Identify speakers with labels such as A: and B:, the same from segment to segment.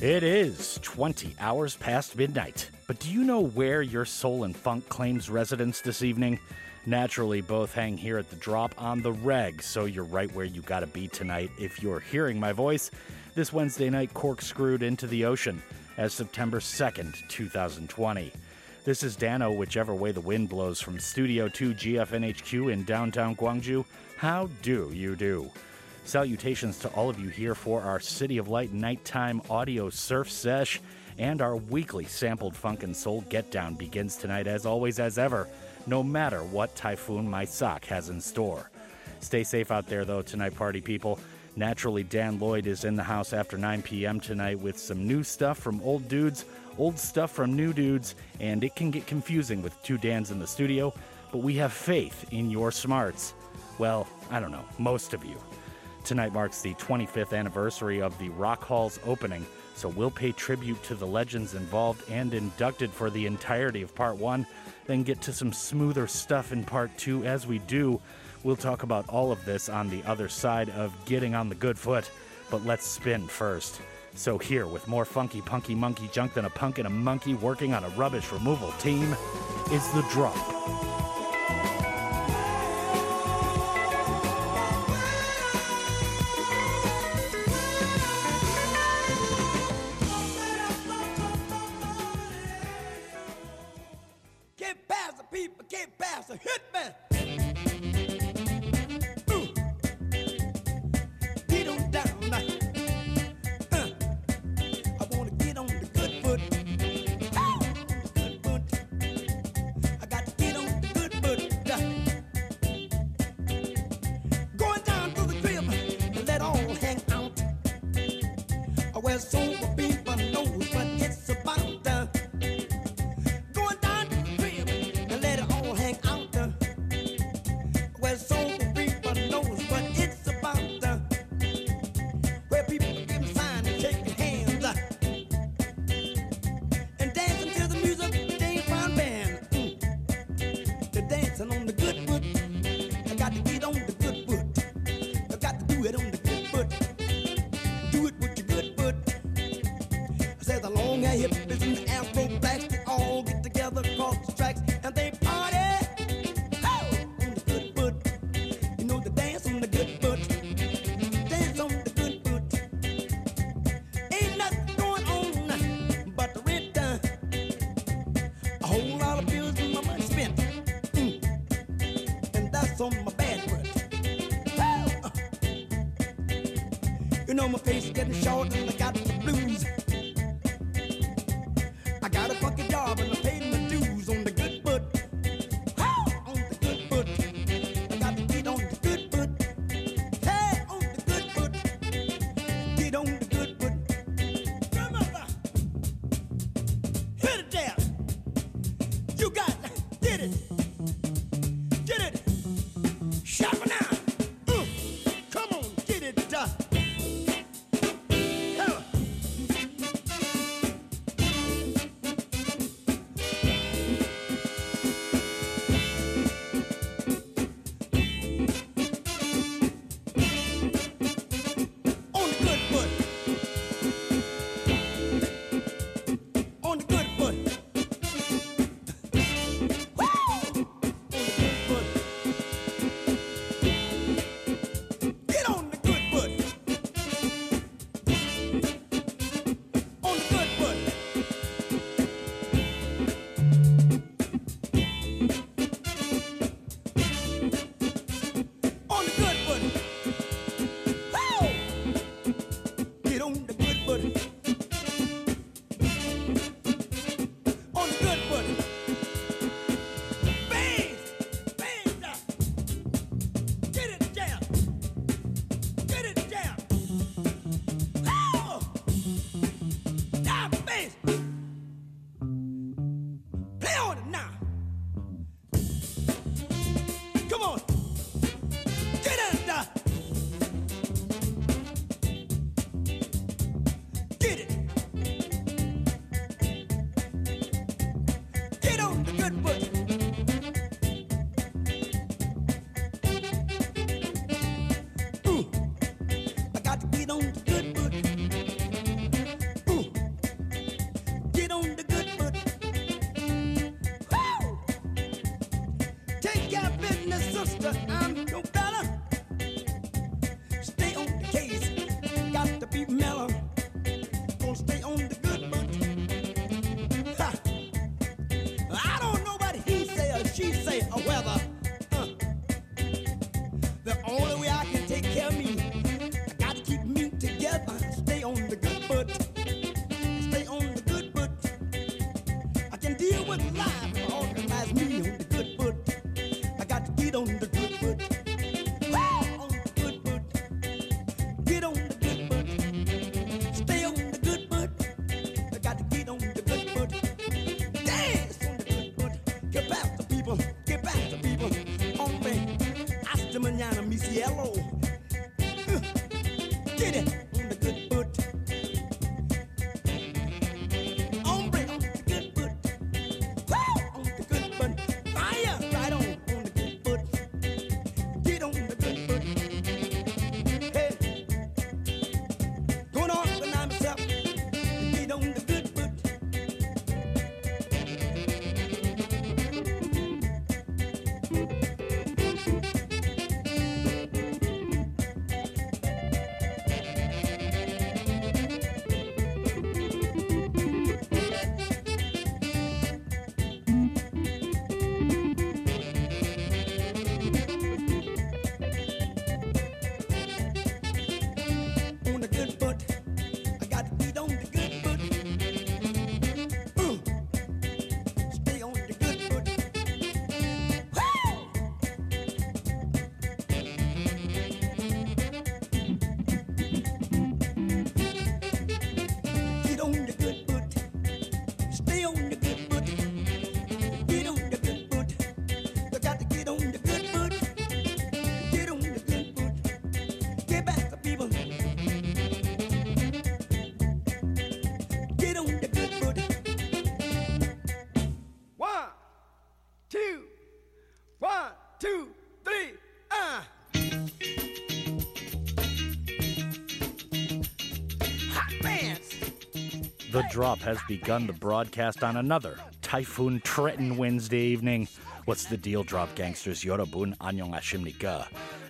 A: It is 20 hours past midnight. But do you know where your soul and funk claims residence this evening? Naturally, both hang here at the drop on the reg, so you're right where you gotta be tonight if you're hearing my voice this Wednesday night corkscrewed into the ocean as September 2nd, 2020. This is Dano, whichever way the wind blows from Studio 2 GFNHQ in downtown Gwangju. How do you do? Salutations to all of you here for our City of Light nighttime audio surf sesh. And our weekly sampled funk and soul get down begins tonight, as always, as ever, no matter what typhoon Maysak has in store. Stay safe out there, though, tonight, party people. Naturally, Dan Lloyd is in the house after 9 p.m. tonight with some new stuff from old dudes, old stuff from new dudes, and it can get confusing with two Dans in the studio, but we have faith in your smarts. Well, I don't know, most of you. Tonight marks the 25th anniversary of the Rock Hall's opening, so we'll pay tribute to the legends involved and inducted for the entirety of Part 1, then get to some smoother stuff in Part 2 as we do. We'll talk about all of this on the other side of getting on the good foot, but let's spin first. So, here, with more funky, punky monkey junk than a punk and a monkey working on a rubbish removal team, is The Drop.
B: The people, get past The
A: Drop has begun the broadcast on another Typhoon Triton Wednesday evening. What's the deal, Drop Gangsters? Yorobun Anyong Ashimnika.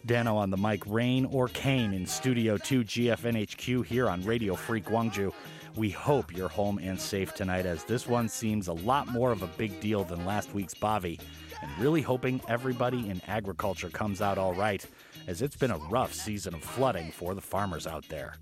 A: Dano on the mic, Rain or Kane in Studio 2 GFNHQ here on Radio Free Gwangju. We hope you're home and safe tonight as this one seems a lot more of a big deal than last week's Bavi. And really hoping everybody in agriculture comes out all right as it's been a rough season of flooding for the farmers out there.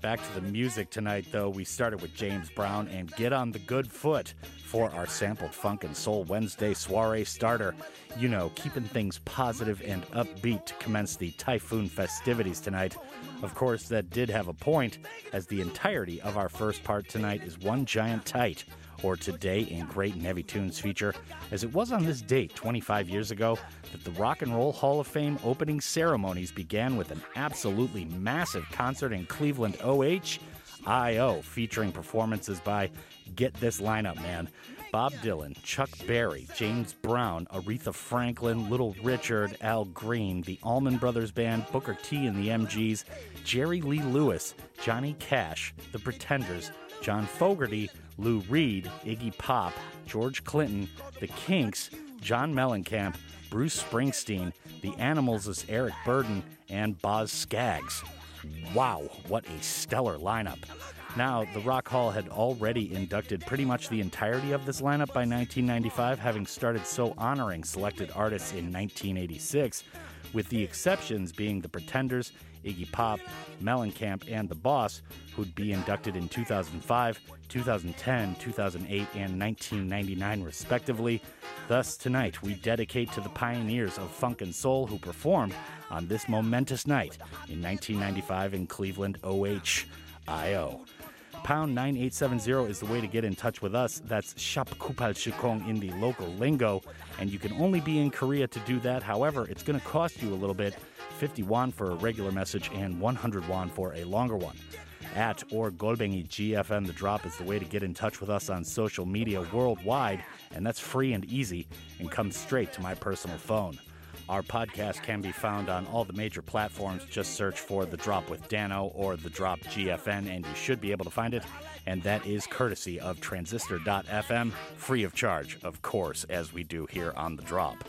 A: Back to the music tonight, though. We started with James Brown and Get on the Good Foot for our sampled funk and soul Wednesday soiree starter. You know, keeping things positive and upbeat to commence the typhoon festivities tonight. Of course, that did have a point, as the entirety of our first part tonight is one giant tight or Today in Great and Heavy Tunes feature, as it was on this date 25 years ago that the Rock and Roll Hall of Fame opening ceremonies began with an absolutely massive concert in Cleveland, OH, IO, featuring performances by, get this lineup, man. Bob Dylan, Chuck Berry, James Brown, Aretha Franklin, Little Richard, Al Green, the Allman Brothers Band, Booker T and the MGs, Jerry Lee Lewis, Johnny Cash, The Pretenders, John Fogerty, Lou Reed, Iggy Pop, George Clinton, The Kinks, John Mellencamp, Bruce Springsteen, The Animals' Eric Burdon, and Boz Scaggs. Wow, what a stellar lineup. Now, the Rock Hall had already inducted pretty much the entirety of this lineup by 1995, having started so honoring selected artists in 1986, with the exceptions being The Pretenders, Iggy Pop, Mellencamp, and The Boss, who'd be inducted in 2005, 2010, 2008, and 1999, respectively. Thus, tonight, we dedicate to the pioneers of funk and soul who performed on this momentous night in 1995 in Cleveland, OH, IO. Pound 9870 is the way to get in touch with us. That's Shop Kupal Shikong in the local lingo. And you can only be in Korea to do that. However, it's going to cost you a little bit 50 won for a regular message and 100 won for a longer one. At or Golbengi GFN The Drop is the way to get in touch with us on social media worldwide. And that's free and easy and comes straight to my personal phone. Our podcast can be found on all the major platforms. Just search for The Drop with Dano or The Drop GFN, and you should be able to find it. And that is courtesy of Transistor.fm, free of charge, of course, as we do here on The Drop.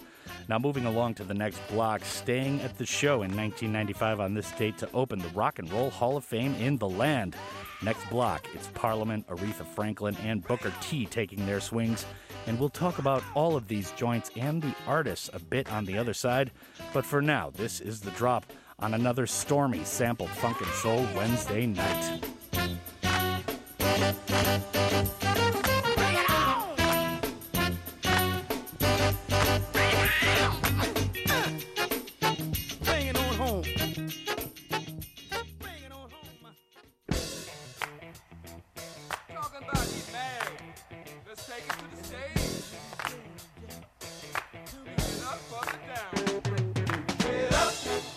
A: Now, moving along to the next block, staying at the show in 1995 on this date to open the Rock and Roll Hall of Fame in the land. Next block, it's Parliament, Aretha Franklin, and Booker T taking their swings. And we'll talk about all of these joints and the artists a bit on the other side. But for now, this is the drop on another stormy sampled funk and soul Wednesday night.
C: take it to Get up.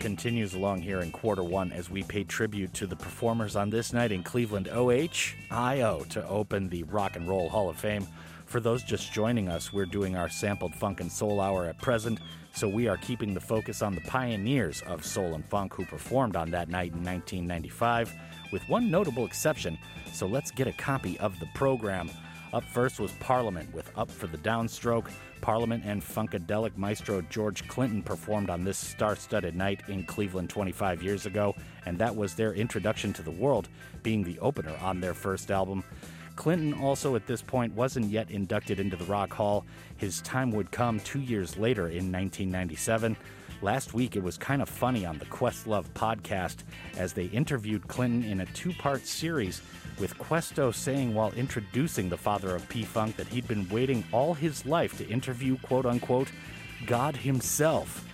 A: Continues along here in quarter one as we pay tribute to the performers on this night in Cleveland OHIO to open the Rock and Roll Hall of Fame. For those just joining us, we're doing our sampled funk and soul hour at present, so we are keeping the focus on the pioneers of soul and funk who performed on that night in 1995, with one notable exception. So let's get a copy of the program. Up first was Parliament with Up for the Downstroke. Parliament and Funkadelic maestro George Clinton performed on this star studded night in Cleveland 25 years ago, and that was their introduction to the world, being the opener on their first album. Clinton also at this point wasn't yet inducted into the Rock Hall. His time would come two years later in 1997. Last week, it was kind of funny on the Questlove podcast as they interviewed Clinton in a two part series, with Questo saying while introducing the father of P Funk that he'd been waiting all his life to interview, quote unquote, God himself.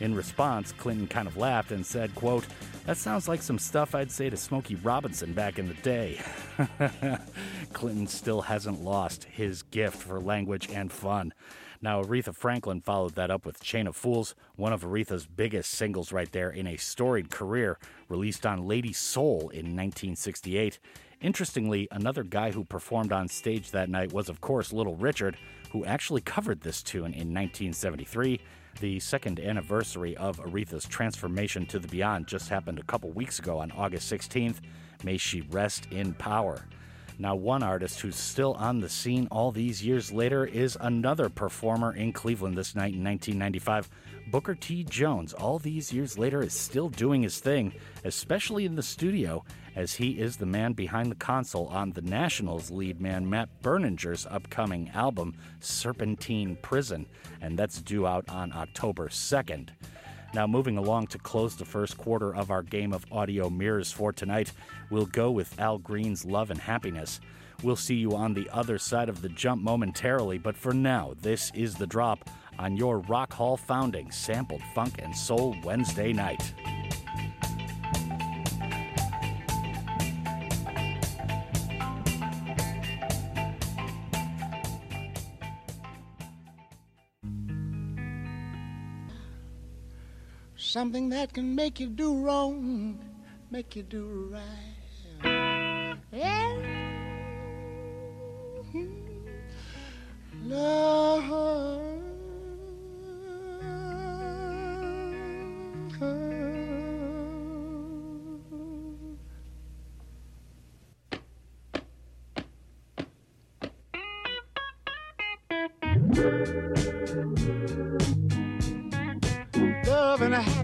A: In response, Clinton kind of laughed and said, quote, That sounds like some stuff I'd say to Smokey Robinson back in the day. Clinton still hasn't lost his gift for language and fun. Now, Aretha Franklin followed that up with Chain of Fools, one of Aretha's biggest singles right there in a storied career, released on Lady Soul in 1968. Interestingly, another guy who performed on stage that night was, of course, Little Richard, who actually covered this tune in 1973. The second anniversary of Aretha's transformation to the beyond just happened a couple weeks ago on August 16th. May she rest in power. Now, one artist who's still on the scene all these years later is another performer in Cleveland this night in 1995. Booker T. Jones, all these years later, is still doing his thing, especially in the studio, as he is the man behind the console on the Nationals lead man Matt Berninger's upcoming album, Serpentine Prison, and that's due out on October 2nd. Now, moving along to close the first quarter of our game of audio mirrors for tonight, we'll go with Al Green's Love and Happiness. We'll see you on the other side of the jump momentarily, but for now, this is the drop on your Rock Hall founding sampled funk and soul Wednesday night.
D: Something that can make you do wrong, make you do right. Yeah. Love. love and happiness.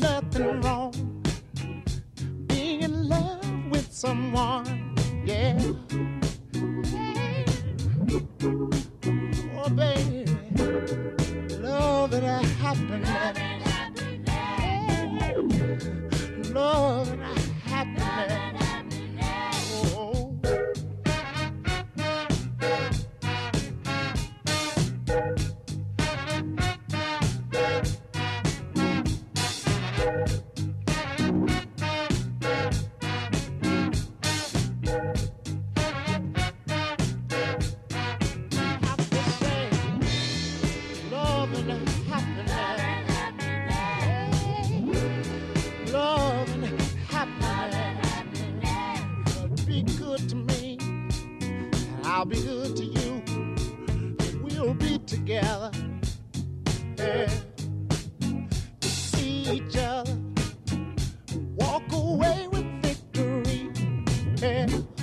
D: Nothing wrong being in love with someone. Yeah. Oh, baby, love and happiness. Love and happiness. Yeah.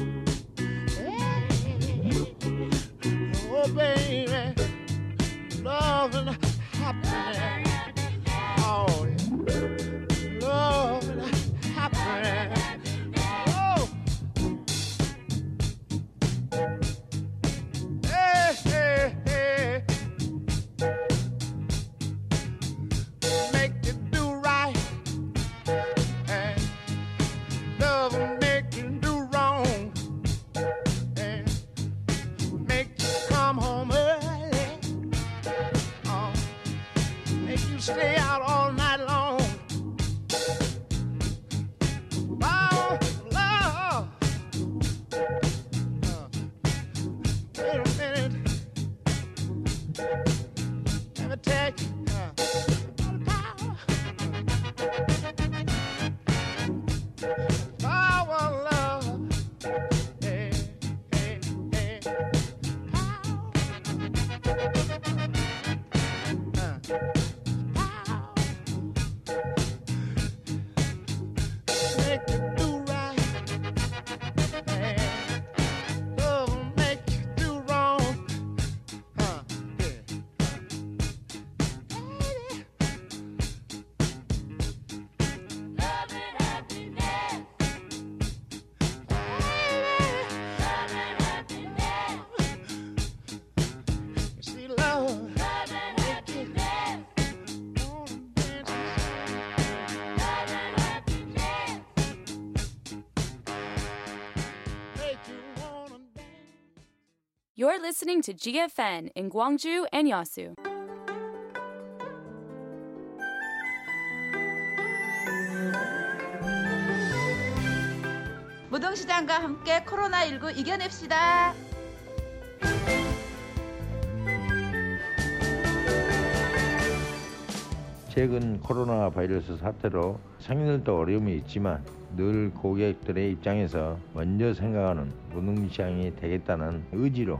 E: You're listening to GFN in Gwangju and Yasu.
F: 무등시장과 함께 코로나19 이겨냅시다.
G: 최근 코로나 바이러스 사태로 상인들도 어려움이 있지만 늘 고객들의 입장에서 먼저 생각하는 무능시장이 되겠다는 의지로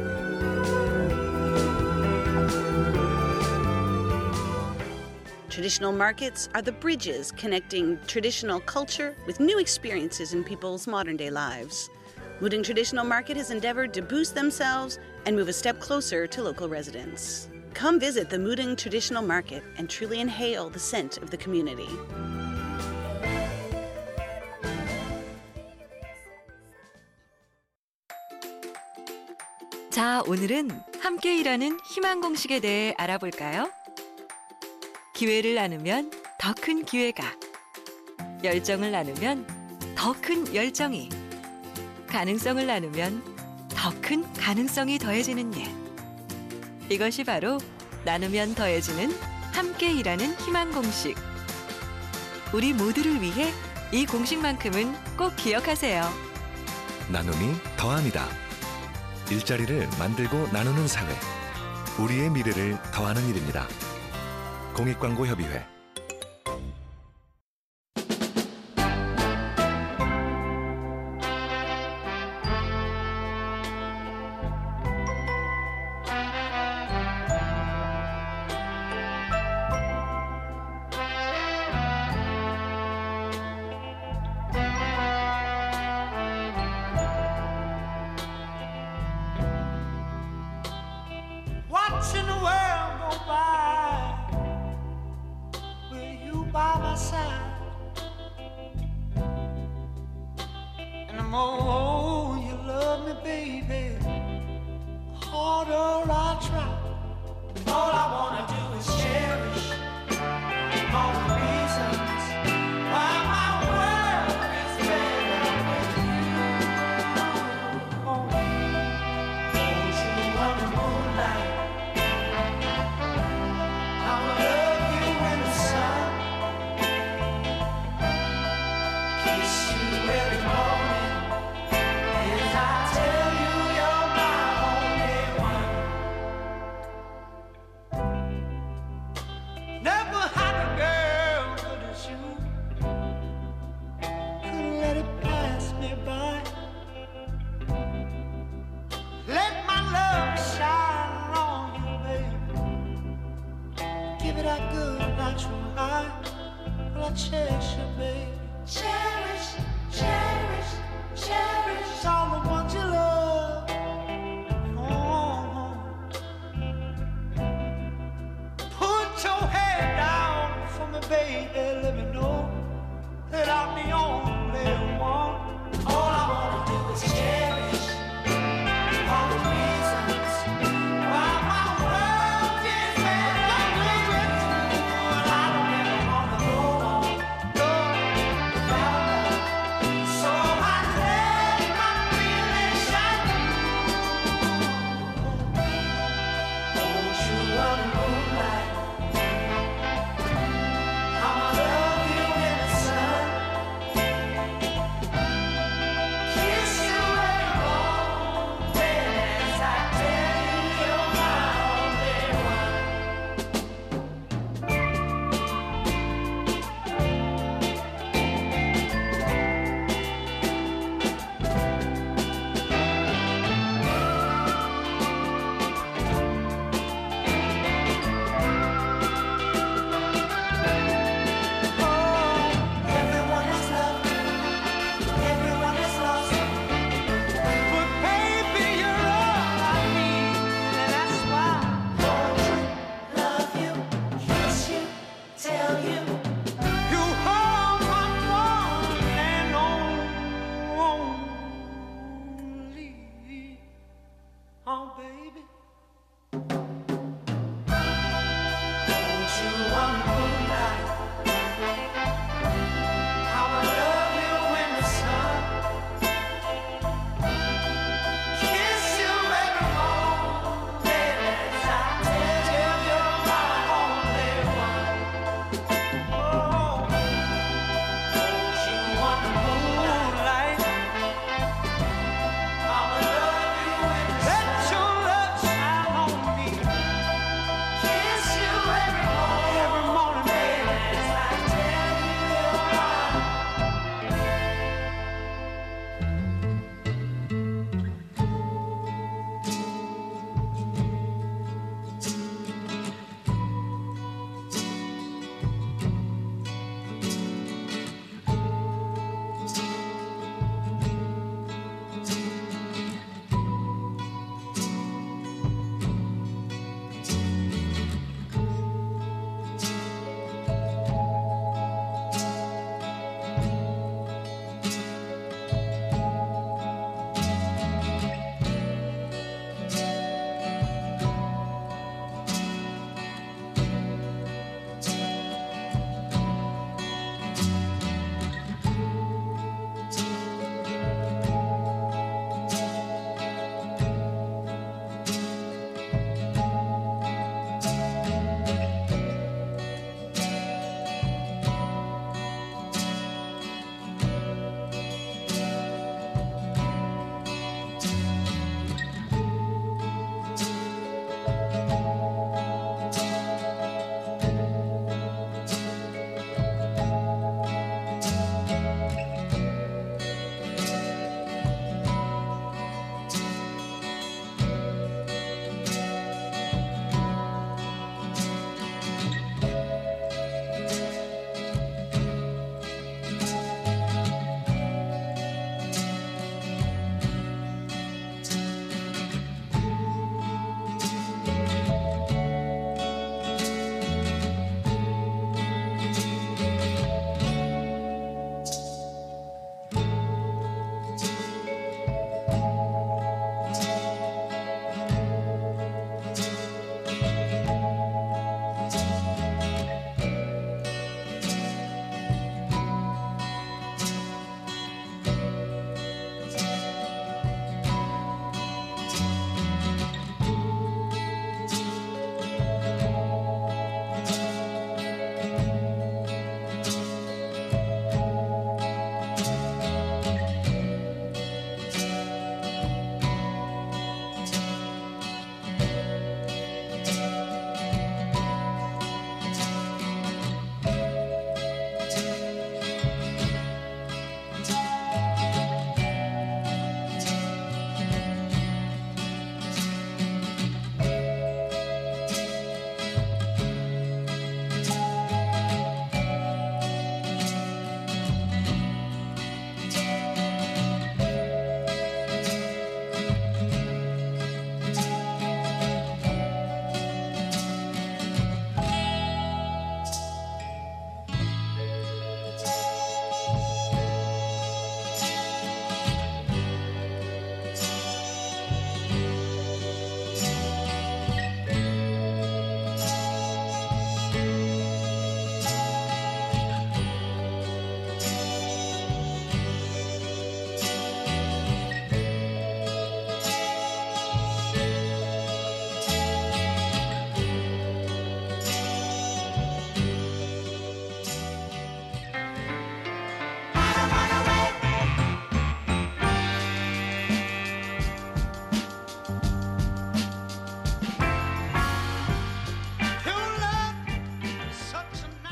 H: Traditional markets are the bridges connecting traditional culture with new experiences in people's modern day lives. Muding Traditional Market has endeavored to boost themselves and move a step closer to local residents. Come visit the Muding Traditional Market and truly inhale the scent of the community.
I: 자, 오늘은 함께 일하는 희망 공식에 대해 알아볼까요? 기회를 나누면 더 큰 기회가, 열정을 나누면 더 큰 열정이, 가능성을 나누면 더 큰 가능성이 더해지는 일. 이것이 바로 나누면 더해지는 함께 일하는 희망 공식. 우리 모두를 위해 이 공식만큼은 꼭 기억하세요.
J: 나눔이 더합니다. 일자리를 만들고 나누는 사회. 우리의 미래를 더하는 일입니다. 공익광고협의회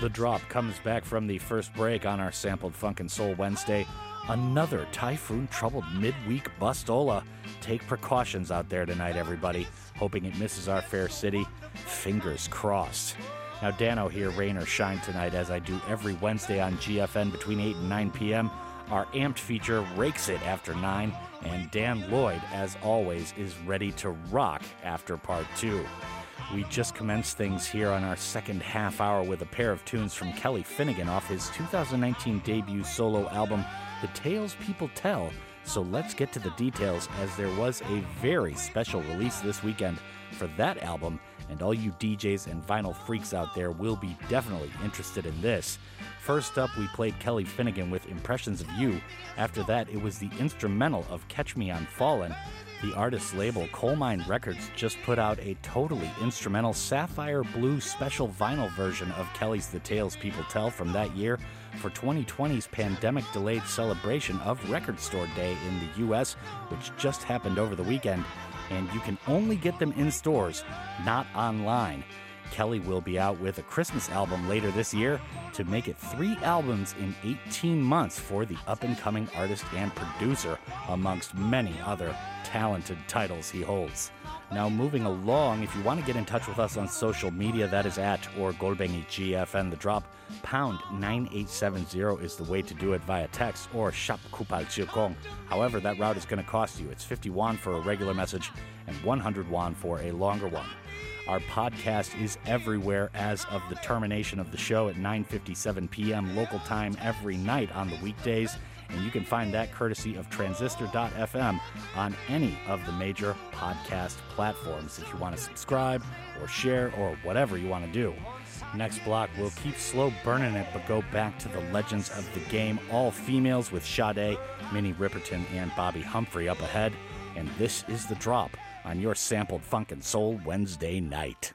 B: The
A: drop comes back from the first break on our sampled Funk and Soul Wednesday. Another typhoon troubled midweek bustola. Take precautions out there tonight, everybody. Hoping it misses our fair city. Fingers crossed. Now, Dano here, rain or shine tonight, as I do every Wednesday on GFN between 8 and 9 p.m. Our amped feature rakes it after 9, and Dan Lloyd, as always, is ready to rock after part 2. We just commenced things here on our second half hour with a pair of tunes from Kelly Finnigan off his 2019 debut solo album, The Tales People Tell. So let's get to the details, as there was a very special release this weekend for that album, and all you DJs and vinyl freaks out there will be definitely interested in this. First up, we played Kelly Finnigan with Impressions of You. After that, it was the instrumental of Catch Me I'm Falling. The artist's label, Colemine Records, just put out a totally instrumental Sapphire Blue special vinyl version of Kelly's The Tales People Tell from that year for 2020's pandemic delayed celebration of Record Store Day in the US, which just happened over the weekend. And you can only get them in stores, not online. Kelly will be out with a Christmas album later this year to make it three albums in 18 months for the up and coming artist and producer, amongst many other talented titles he holds. Now, moving along, if you want to get in touch with us on social media, that is at or Golbengi GFN. The drop pound 9870 is the way to do it via text or shop kupal chilkong. However, that route is going to cost you. It's 50 won for a regular message and 100 won for a longer one. Our podcast is everywhere as of the termination of the show at 9:57 p.m. local time every night on the weekdays, and you can find that courtesy of transistor.fm on any of the major podcast platforms if you want to subscribe or share or whatever you want to do. Next block, we'll keep slow burning it, but go back to the legends of the game, all females with Sade, Minnie Riperton, and Bobbi Humphrey up ahead. And this is the drop on your sampled funk and soul Wednesday night.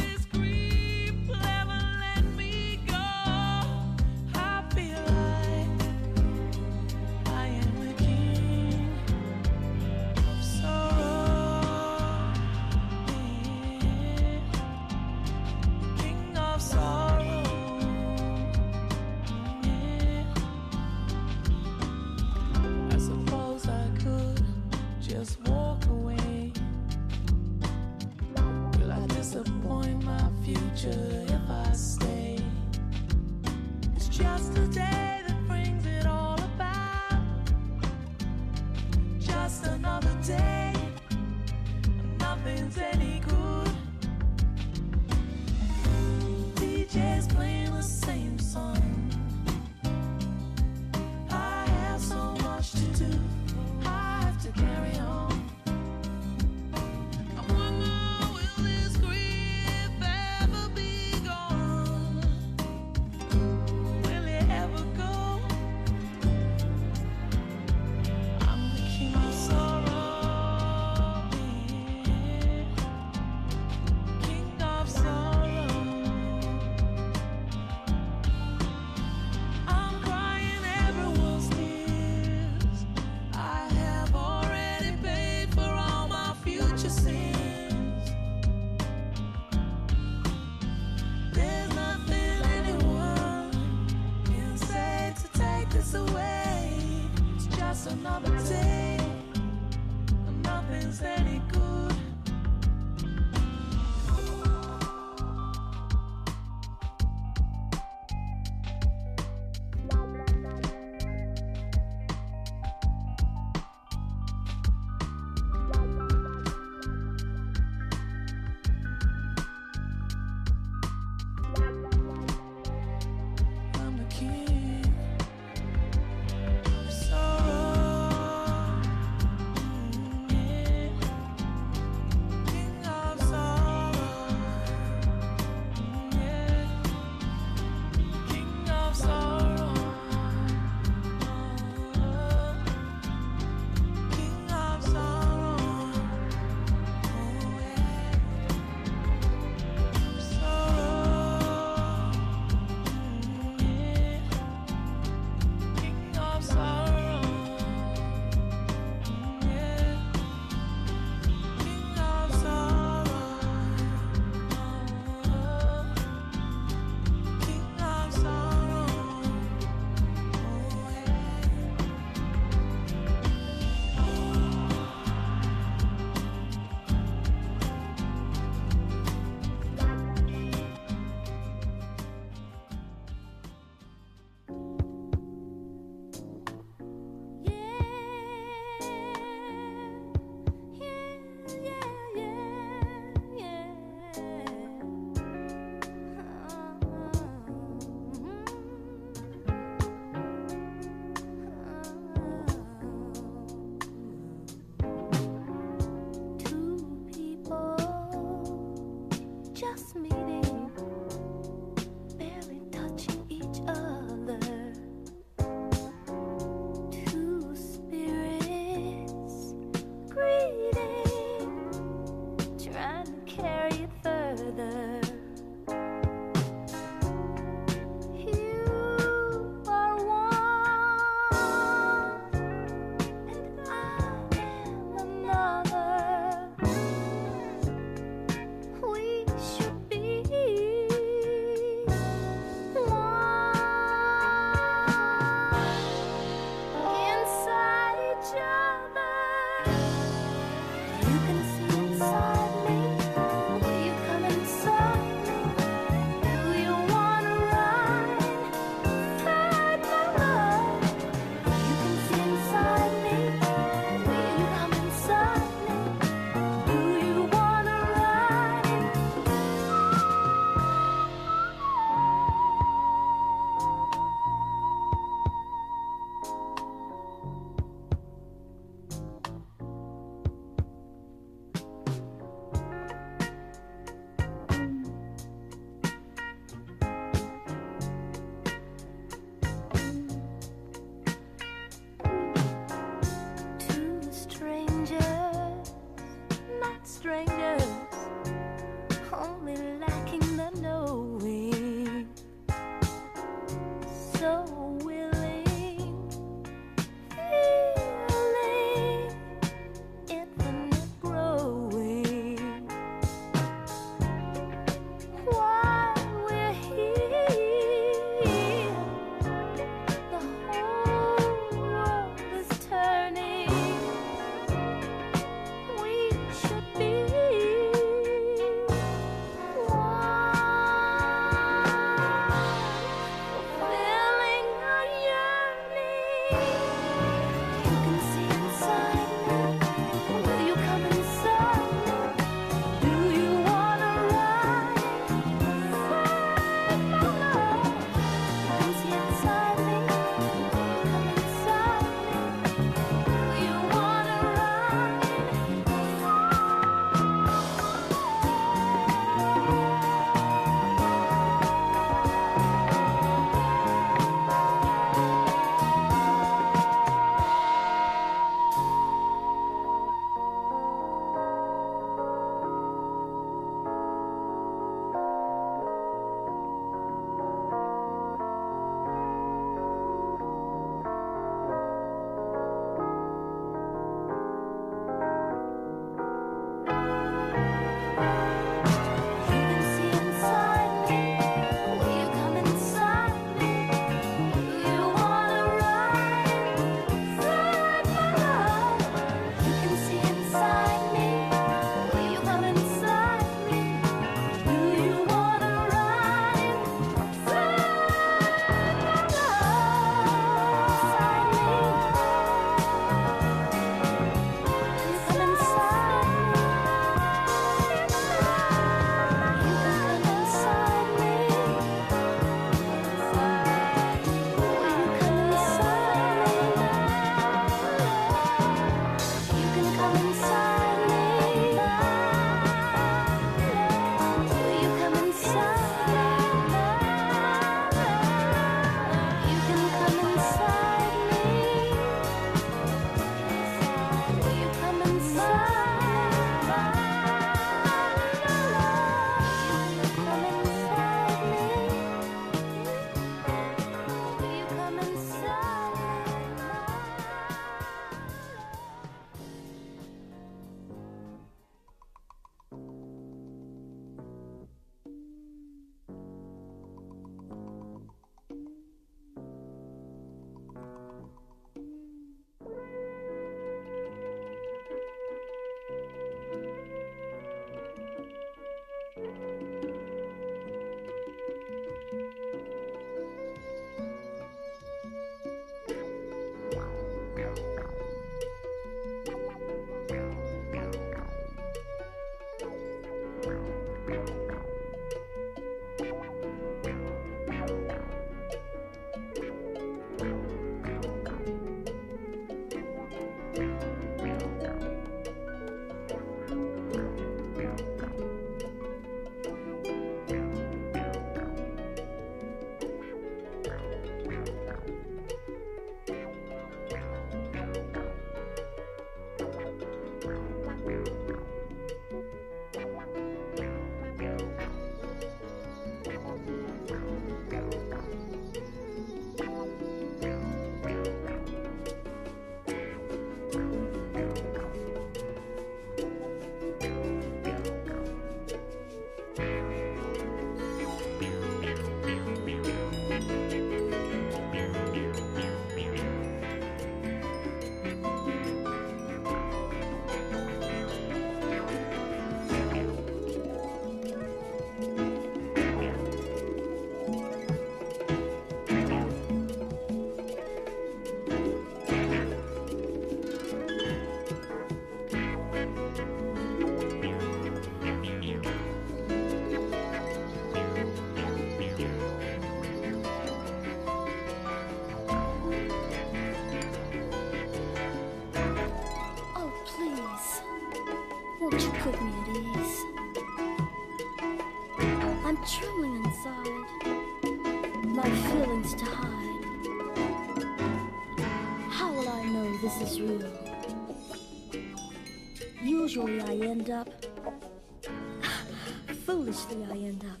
K: Foolishly, I end up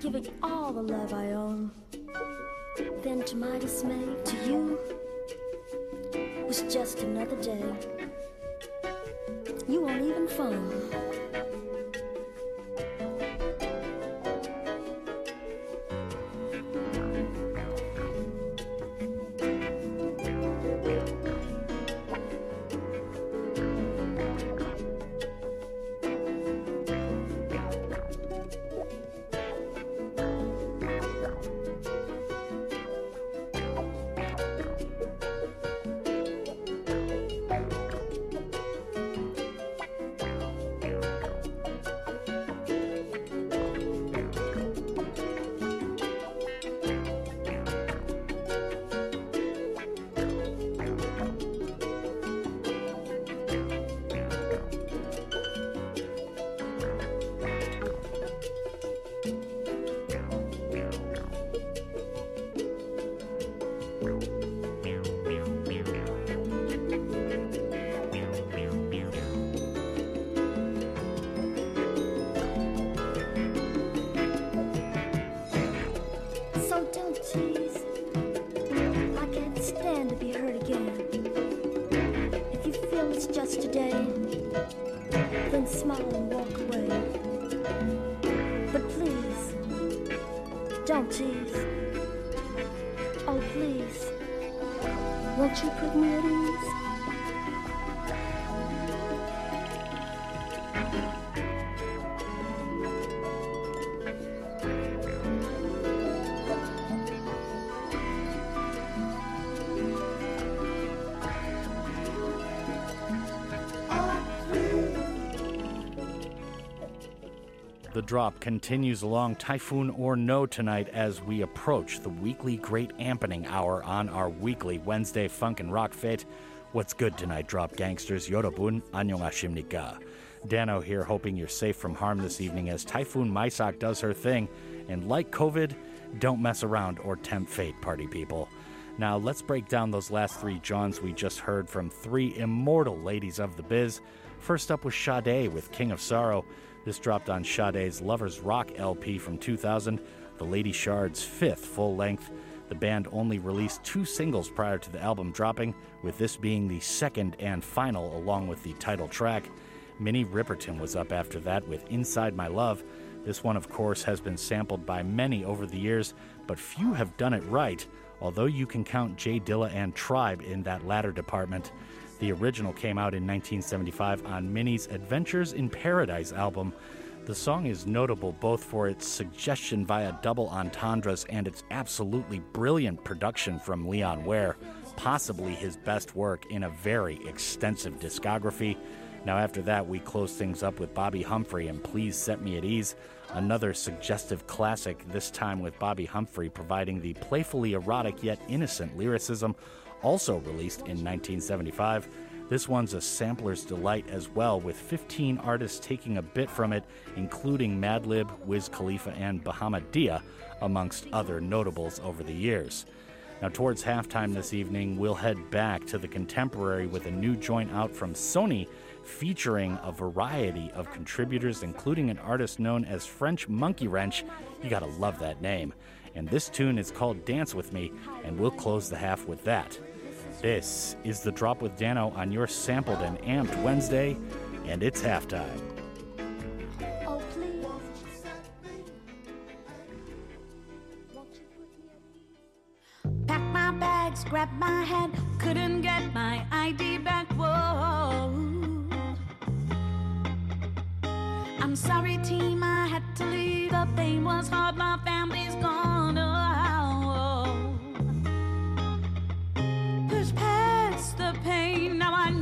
K: giving all the love I own. Then, to my dismay, to you, was just another day. You won't even phone. smile and walk away. But please, don't tease. Oh, please, won't you put me at ease?
A: drop continues along Typhoon or No tonight as we approach the weekly Great Ampening Hour on our weekly Wednesday Funk and Rock Fit. What's good tonight, Drop Gangsters? Yorobun, annyeonghasimnika. Dano here, hoping you're safe from harm this evening as Typhoon Maysak does her thing. And like COVID, don't mess around or tempt fate, party people. Now, let's break down those last three Johns we just heard from three immortal ladies of the biz. First up was Sade with King of Sorrow. This dropped on Sade's Lovers Rock LP from 2000, the Lady Shard's fifth full length. The band only released two singles prior to the album dropping, with this being the second and final along with the title track. Minnie Riperton was up after that with Inside My Love. This one, of course, has been sampled by many over the years, but few have done it right, although you can count J Dilla and Tribe in that latter department. The original came out in 1975 on Minnie's Adventures in Paradise album. The song is notable both for its suggestion via double entendres and its absolutely brilliant production from Leon Ware, possibly his best work in a very extensive discography. Now, after that, we close things up with Bobbi Humphrey and Please Set Me at Ease, another suggestive classic, this time with Bobbi Humphrey providing the playfully erotic yet innocent lyricism, also released in 1975. This one's a sampler's delight as well, with 15 artists taking a bit from it, including Madlib, Wiz Khalifa, and Bahamadia, amongst other notables over the years. Now, towards halftime this evening, we'll head back to the contemporary with a new joint out from SONI featuring a variety of contributors, including an artist known as French Monkey Wrench. You gotta love that name. And this tune is called Dance With Me, and we'll close the half with that. This is the Drop with Dano on your sampled and amped Wednesday, and it's halftime.
K: Oh.
L: Pack my bags, grab my hand, couldn't get my ID back. Whoa. I'm sorry, team, I had to leave. The pain was hard, my family's gone. Oh. The pain, now I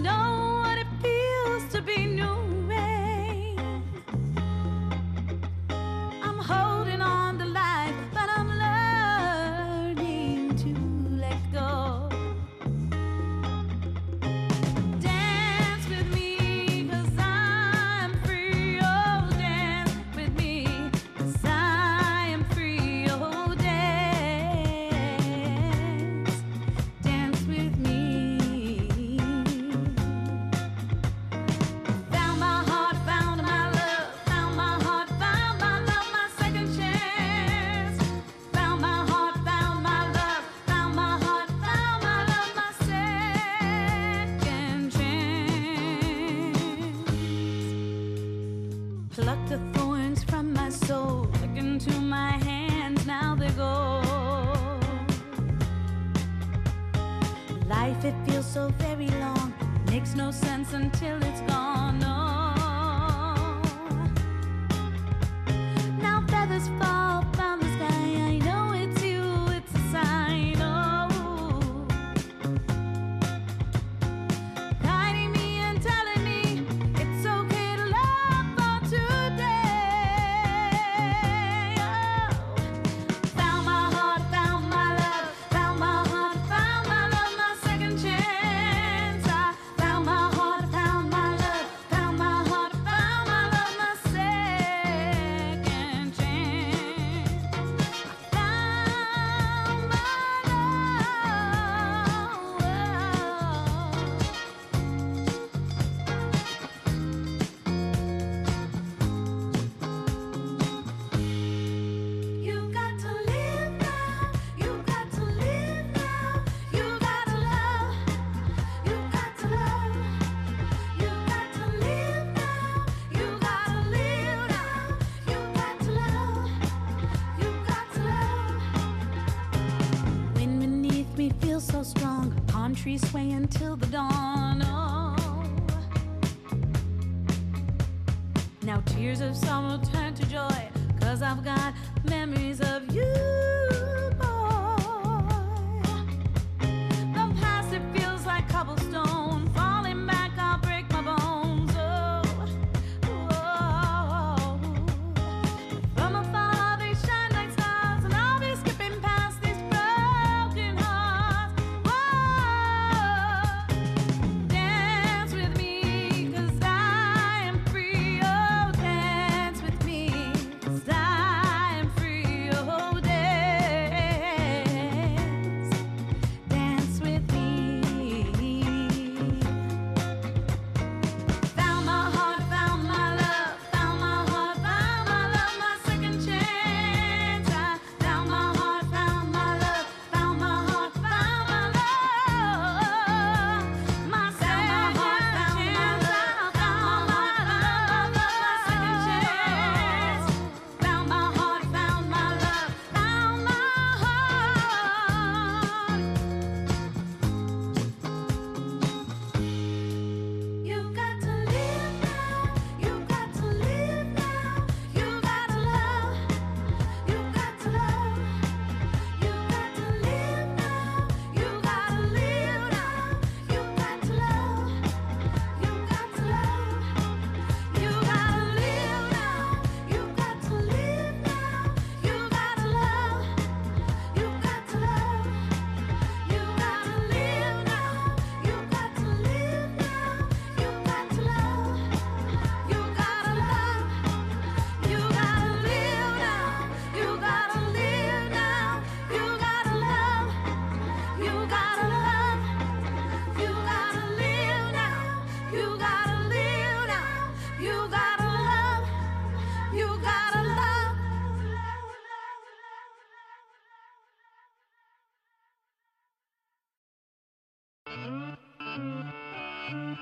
L: Thank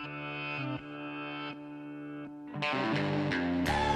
L: you.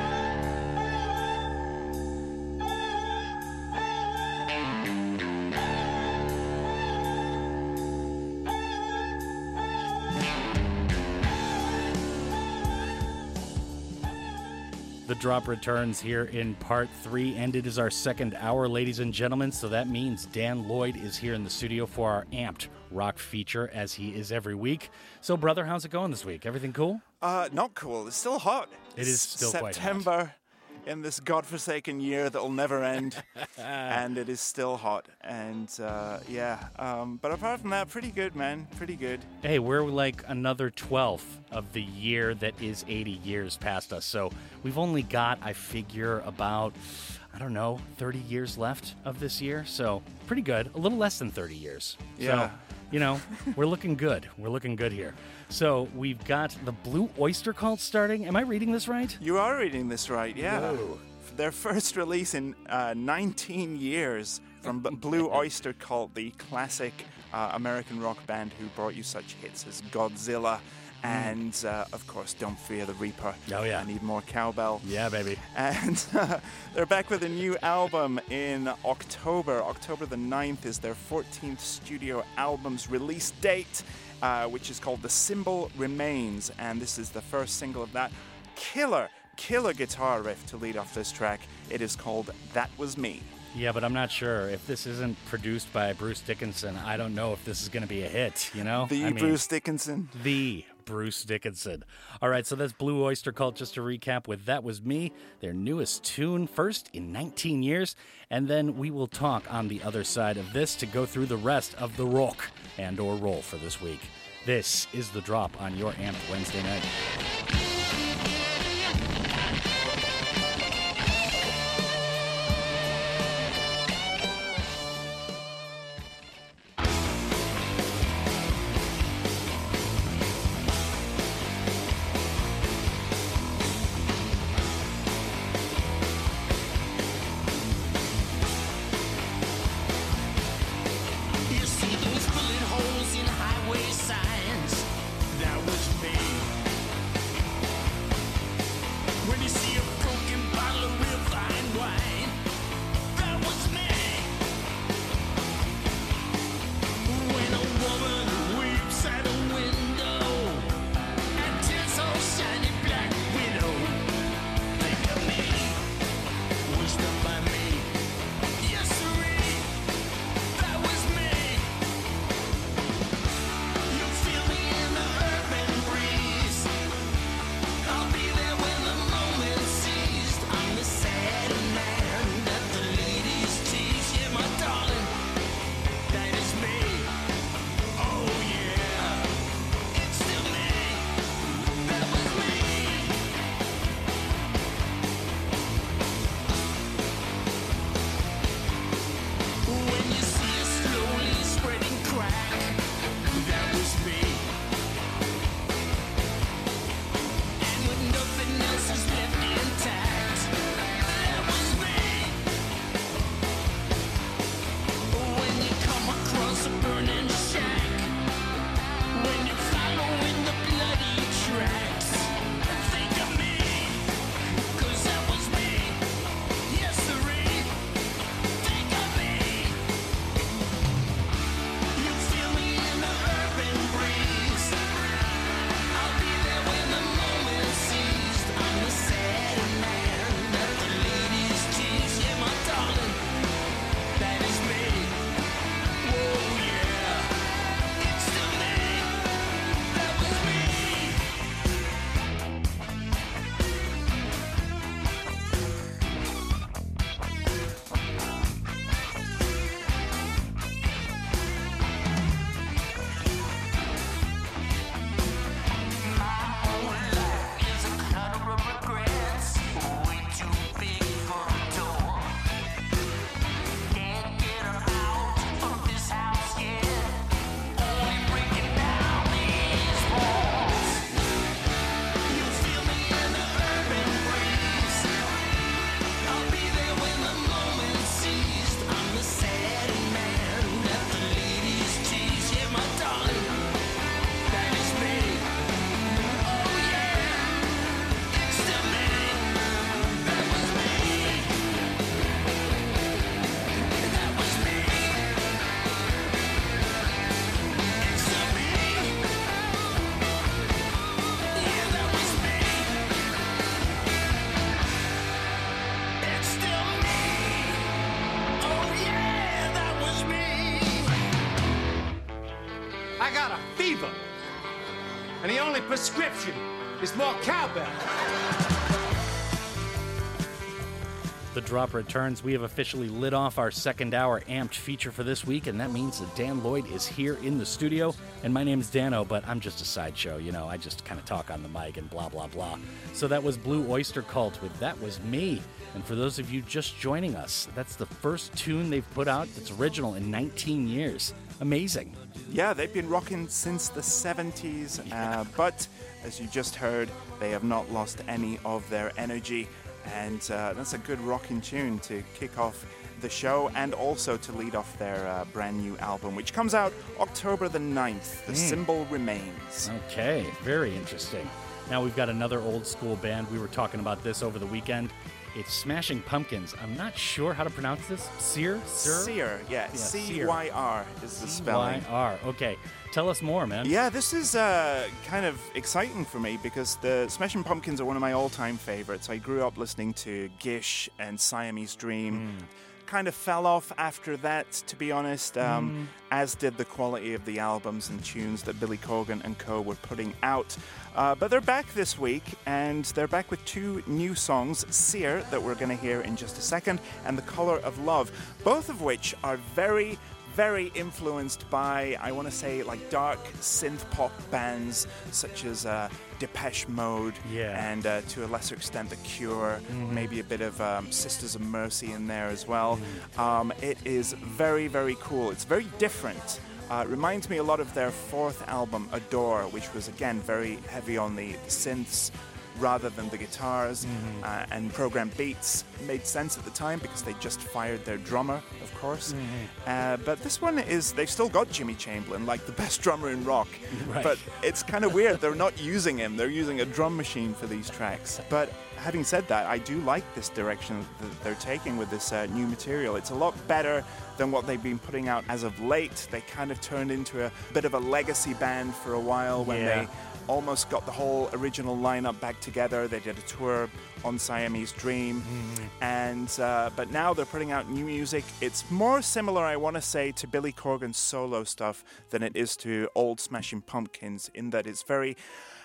L: The
A: drop returns here in part three, and it is our second hour, ladies and gentlemen. So that means Dan Lloyd is here in the studio for our amped rock feature, as he is every week. So, brother, how's it going this week? Everything cool?
M: Uh, not cool. It's still hot.
A: It is still quite hot.
M: September in this godforsaken year that will never end, and it is still hot. And uh, yeah, um, but apart from that, pretty good, man. Pretty good.
A: Hey, we're like another 12th of the year that is 80 years past us. So we've only got, I figure, about, I don't know, 30 years left of this year. So pretty good. A little less than 30 years.
M: Yeah.
A: So, you know, we're looking good. We're looking good here. So we've got the Blue Oyster Cult starting. Am I reading this right?
M: You are reading this right, yeah.
A: Whoa.
M: Their first release in uh, 19 years from Blue Oyster Cult, the classic uh, American rock band who brought you such hits as Godzilla and, uh, of course, Don't Fear the Reaper.
A: Oh, yeah.
M: I Need More Cowbell.
A: Yeah, baby.
M: And uh, they're back with a new album in October. October the 9th is their 14th studio album's release date, uh, which is called The Symbol Remains. And this is the first single of that. Killer, killer guitar riff to lead off this track. It is called That Was Me.
A: Yeah, but I'm not sure. If this isn't produced by Bruce Dickinson, I don't know if this is going to be a hit, you know?
M: The
A: I mean,
M: Bruce Dickinson.
A: The Bruce Dickinson. All right, so that's Blue Oyster Cult. Just to recap with That Was Me, their newest tune, first in 19 years. And then we will talk on the other side of this to go through the rest of the rock and or roll for this week. This is The Drop on your Amped Wednesday night.
N: More cowbell.
A: The drop returns. We have officially lit off our second hour amped feature for this week, and that means that Dan Lloyd is here in the studio. And my name's Dano, but I'm just a sideshow. You know, I just kind of talk on the mic and blah, blah, blah. So that was Blue Oyster Cult with That Was Me. And for those of you just joining us, that's the first tune they've put out that's original in 19 years. Amazing.
M: Yeah, they've been rocking since the 70s, uh, but as you just heard, they have not lost any of their energy. And uh, that's a good rocking tune to kick off the show and also to lead off their uh, brand new album, which comes out October the 9th. The
A: Mm.
M: Symbol Remains.
A: Okay, very interesting. Now we've got another old school band. We were talking about this over the weekend. It's Smashing Pumpkins. I'm not sure how to pronounce this. Sear? Sir?
M: Sear, yeah, C Y R is the spelling.
A: C-Y-R. Okay. Tell us more, man.
M: Yeah, this is uh, kind of exciting for me because the Smashing Pumpkins are one of my all-time favorites. I grew up listening to Gish and Siamese Dream. Kind of fell off after that, to be honest, um, as did the quality of the albums and tunes that Billy Corgan and co were putting out. Uh, but they're back this week, and they're back with two new songs, Cyr, that we're going to hear in just a second, and The Color of Love, both of which are very, very influenced by, I want to say, like dark synth pop bands such as uh, Depeche Mode,
A: Yeah.
M: and uh, to a lesser extent, The Cure,
A: Mhm.
M: maybe a bit of um, Sisters of Mercy in there as well. Um, it is very, very cool. It's very different. Uh, reminds me a lot of their fourth album, Adore, which was again very heavy on the, the synths rather than the guitars uh, and programmed beats. Made sense at the time because they just fired their drummer, of course. Uh, but this one is, they've still got Jimmy Chamberlin, like the best drummer in rock.
A: Right.
M: But it's kind of weird. They're not using him, they're using a drum machine for these tracks. But having said that, I do like this direction that they're taking with this uh, new material. It's a lot better than what they've been putting out as of late. They kind of turned into a bit of a legacy band for a while when
A: Yeah.
M: they almost got the whole original lineup back together. They did a tour on Siamese Dream, and uh, but now they're putting out new music. It's more similar, I want to say, to Billy Corgan's solo stuff than it is to old Smashing Pumpkins, in that it's very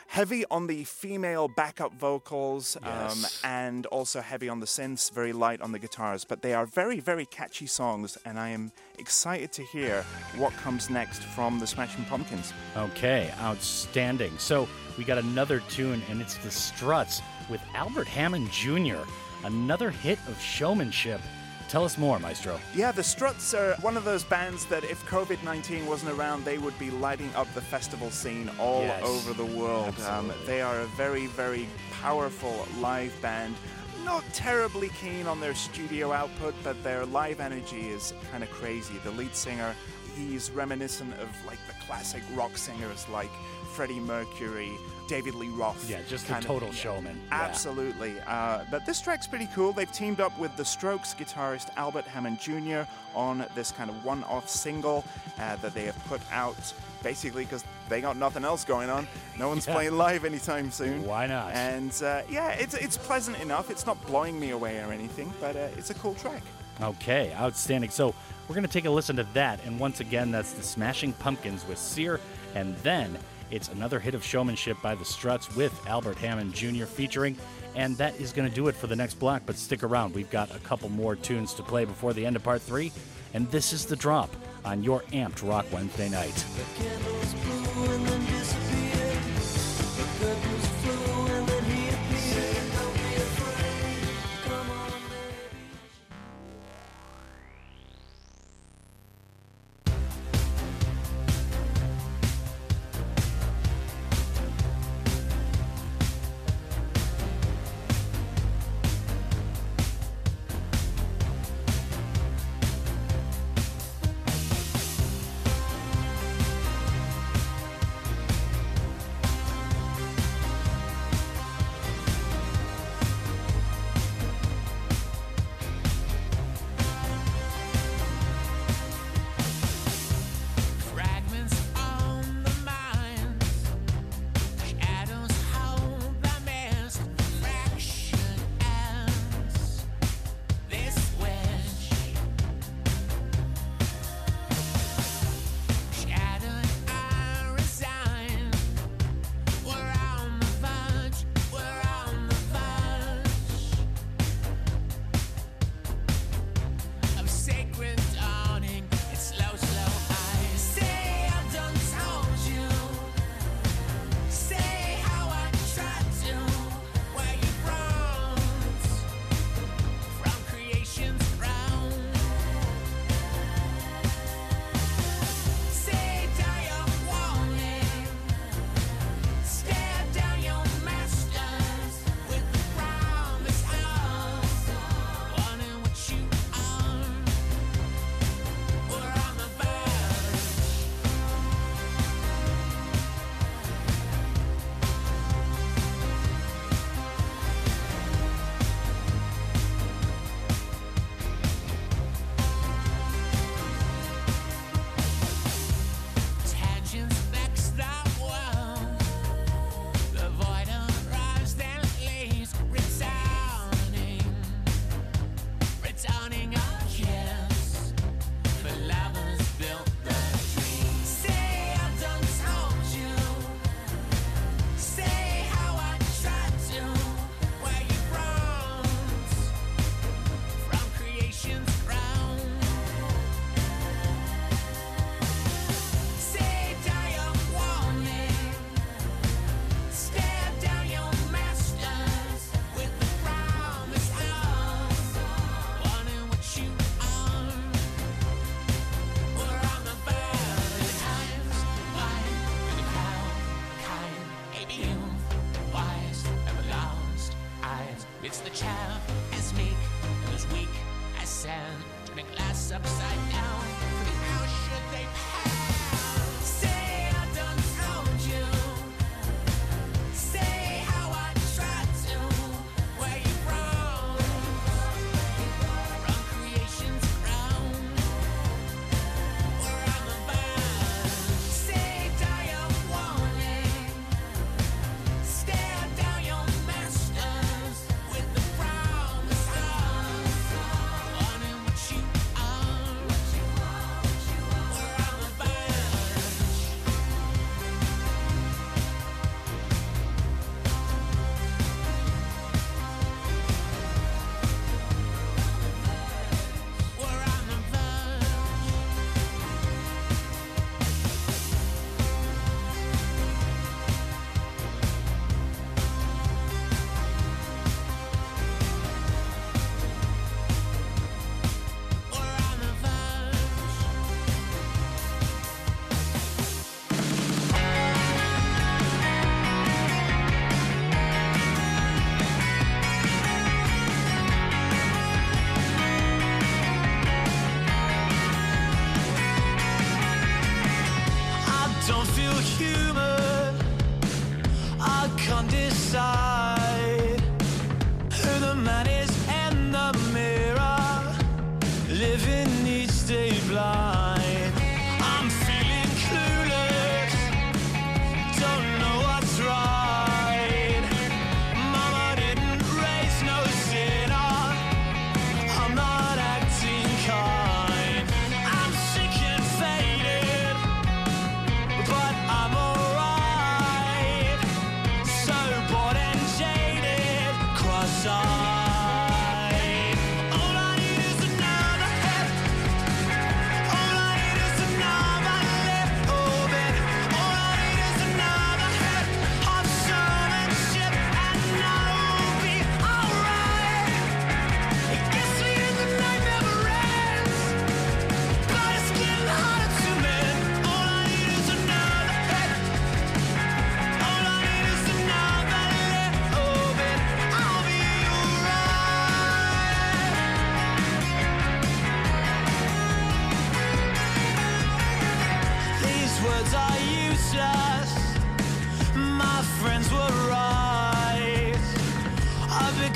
M: heavy on the female backup vocals um, and also heavy on the synths, very light on the guitars. But they are very, very catchy songs, and I am excited to hear what comes next from the Smashing Pumpkins.
A: Okay, outstanding. So we got another tune, and it's the Struts with Albert Hammond Jr., another hit of showmanship. Tell us more, Maestro.
M: Yeah, the Struts are one of those bands that if COVID 19 wasn't around, they would be lighting up the festival scene all
A: Yes,
M: over the world. Um, they are a very, very powerful live band. Not terribly keen on their studio output, but their live energy is kind of crazy. The lead singer, he's reminiscent of like the classic rock singers like Freddie Mercury, David Lee Roth.
A: Yeah, just a
M: kind of-
A: total showman. Yeah.
M: Absolutely. Uh, but this track's pretty cool. They've teamed up with the Strokes guitarist Albert Hammond Jr. on this kind of one off single uh, that they have put out basically because they got nothing else going on. No one's
A: Yeah.
M: playing live anytime soon.
A: Why not?
M: And uh, yeah, it's, it's pleasant enough. It's not blowing me away or anything, but uh, it's a cool track.
A: Okay, outstanding. So we're going to take a listen to that. And once again, that's the Smashing Pumpkins with Cyr. And then it's another hit of showmanship by the Struts with Albert Hammond Jr. featuring. And that is going to do it for the next block. But stick around. We've got a couple more tunes to play before the end of part three. And this is the drop on your Amped Rock Wednesday night.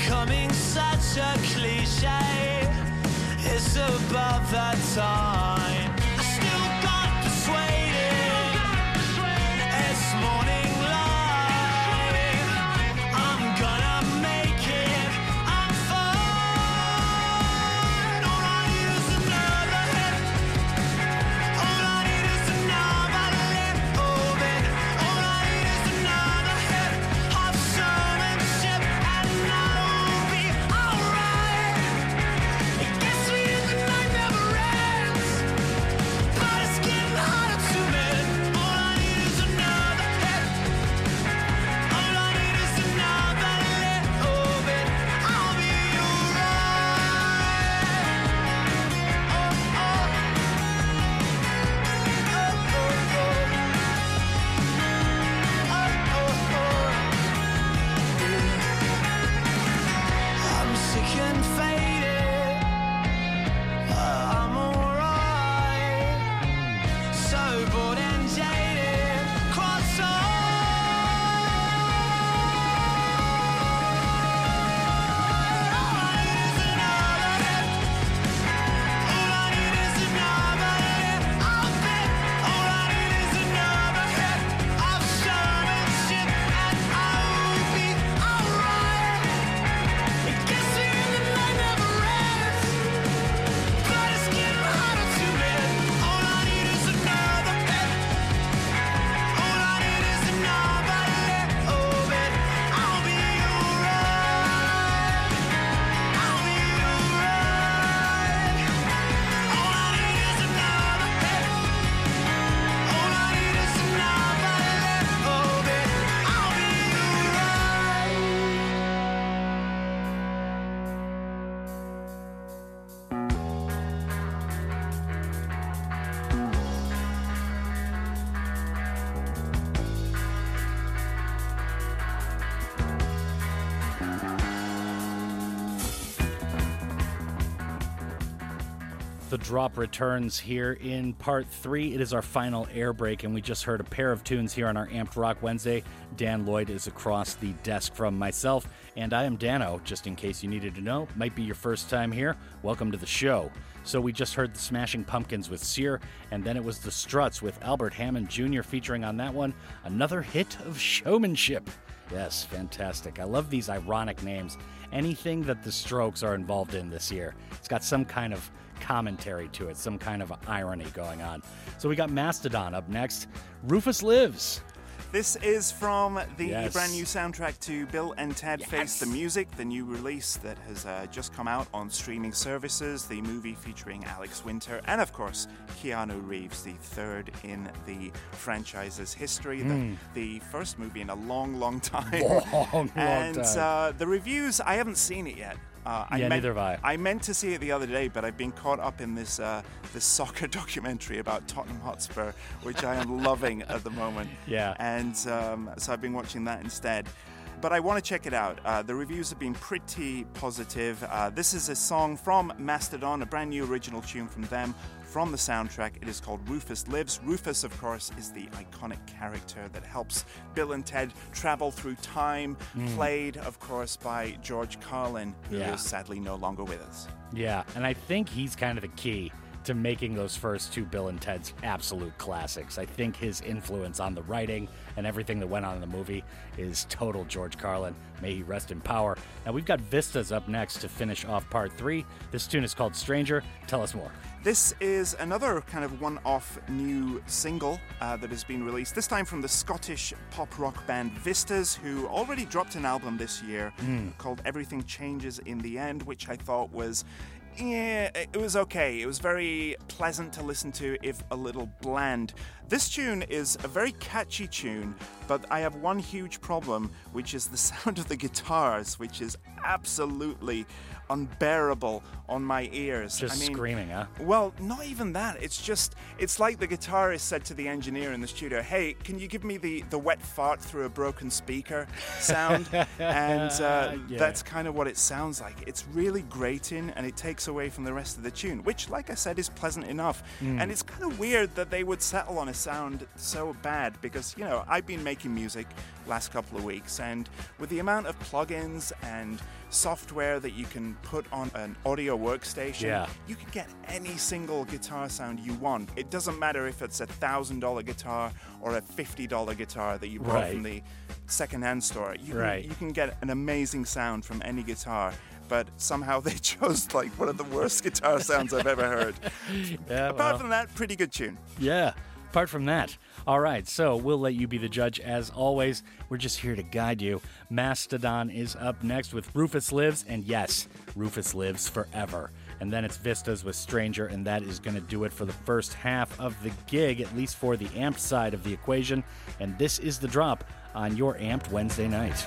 O: Becoming such a cliche. It's about that time.
A: Drop returns here in part three. It is our final air break, and we just heard a pair of tunes here on our Amped Rock Wednesday. Dan Lloyd is across the desk from myself, and I am Dano, just in case you needed to know. Might be your first time here. Welcome to the show. So we just heard the Smashing Pumpkins with Cyr, and then it was the Struts with Albert Hammond Jr. featuring on that one. Another hit of showmanship. Yes, fantastic. I love these ironic names. Anything that the Strokes are involved in this year, it's got some kind of commentary to it, some kind of irony going on. So we got Mastodon up next. Rufus Lives.
M: This is from the
A: Yes.
M: brand new soundtrack to Bill and Ted Face the Music, the new release that has uh, just come out on streaming services, the movie featuring Alex Winter, and of course, Keanu Reeves, the third in the franchise's history,
A: Mm.
M: the, the first movie in a long, long time.
A: Long, long
M: and
A: time.
M: Uh, the reviews, I haven't seen it yet. Uh, I
A: Yeah,
M: meant,
A: neither have I.
M: I meant to see it the other day, but I've been caught up in this uh, this soccer documentary about Tottenham Hotspur, which I am loving at the moment.
A: Yeah.
M: And um, so I've been watching that instead. But I want to check it out. Uh, the reviews have been pretty positive. Uh, this is a song from Mastodon, a brand new original tune from them from the soundtrack. It is called Rufus Lives. Rufus, of course, is the iconic character that helps Bill and Ted travel through time,
A: Mm.
M: played, of course, by George Carlin, who is
A: Yeah.
M: sadly no longer with us.
A: Yeah, and I think he's kind of the key to making those first two Bill and Ted's absolute classics. I think his influence on the writing and everything that went on in the movie is total George Carlin. May he rest in power. Now we've got Vistas up next to finish off part three. This tune is called Stranger. Tell us more.
M: This is another kind of one off new single uh, that has been released, this time from the Scottish pop rock band Vistas, who already dropped an album this year
A: Mm.
M: called Everything Changes in the End, which I thought was. Yeah, it was okay. It was very pleasant to listen to, if a little bland. This tune is a very catchy tune, but I have one huge problem, which is the sound of the guitars, which is absolutely unbearable on my ears.
A: Just
M: I mean,
A: screaming, huh?
M: well, not even that. It's just, it's like the guitarist said to the engineer in the studio, hey, can you give me the, the wet fart through a broken speaker sound? and uh,
A: Yeah.
M: that's kind of what it sounds like. It's really grating and it takes away from the rest of the tune, which, like I said, is pleasant enough.
A: Mm.
M: And it's kind of weird that they would settle on a sound so bad because, you know, I've been making music last couple of weeks and with the amount of plugins and software that you can put on an audio workstation,
A: Yeah.
M: you can get any single guitar sound you want. It doesn't matter if it's a thousand dollar guitar or a fifty dollar guitar that you bought
A: Right.
M: from the second-hand store. You can,
A: Right.
M: you can get an amazing sound from any guitar. But somehow they chose like one of the worst guitar sounds I've ever heard.
A: Yeah,
M: Apart
A: well.
M: from that, pretty good tune.
A: Yeah. Apart from that, all right, so we'll let you be the judge as always. We're just here to guide you. Mastodon is up next with Rufus Lives, and yes, Rufus lives forever. And then it's Vistas with Stranger, and that is going to do it for the first half of the gig, at least for the amped side of the equation. And this is the drop on your amped Wednesday night.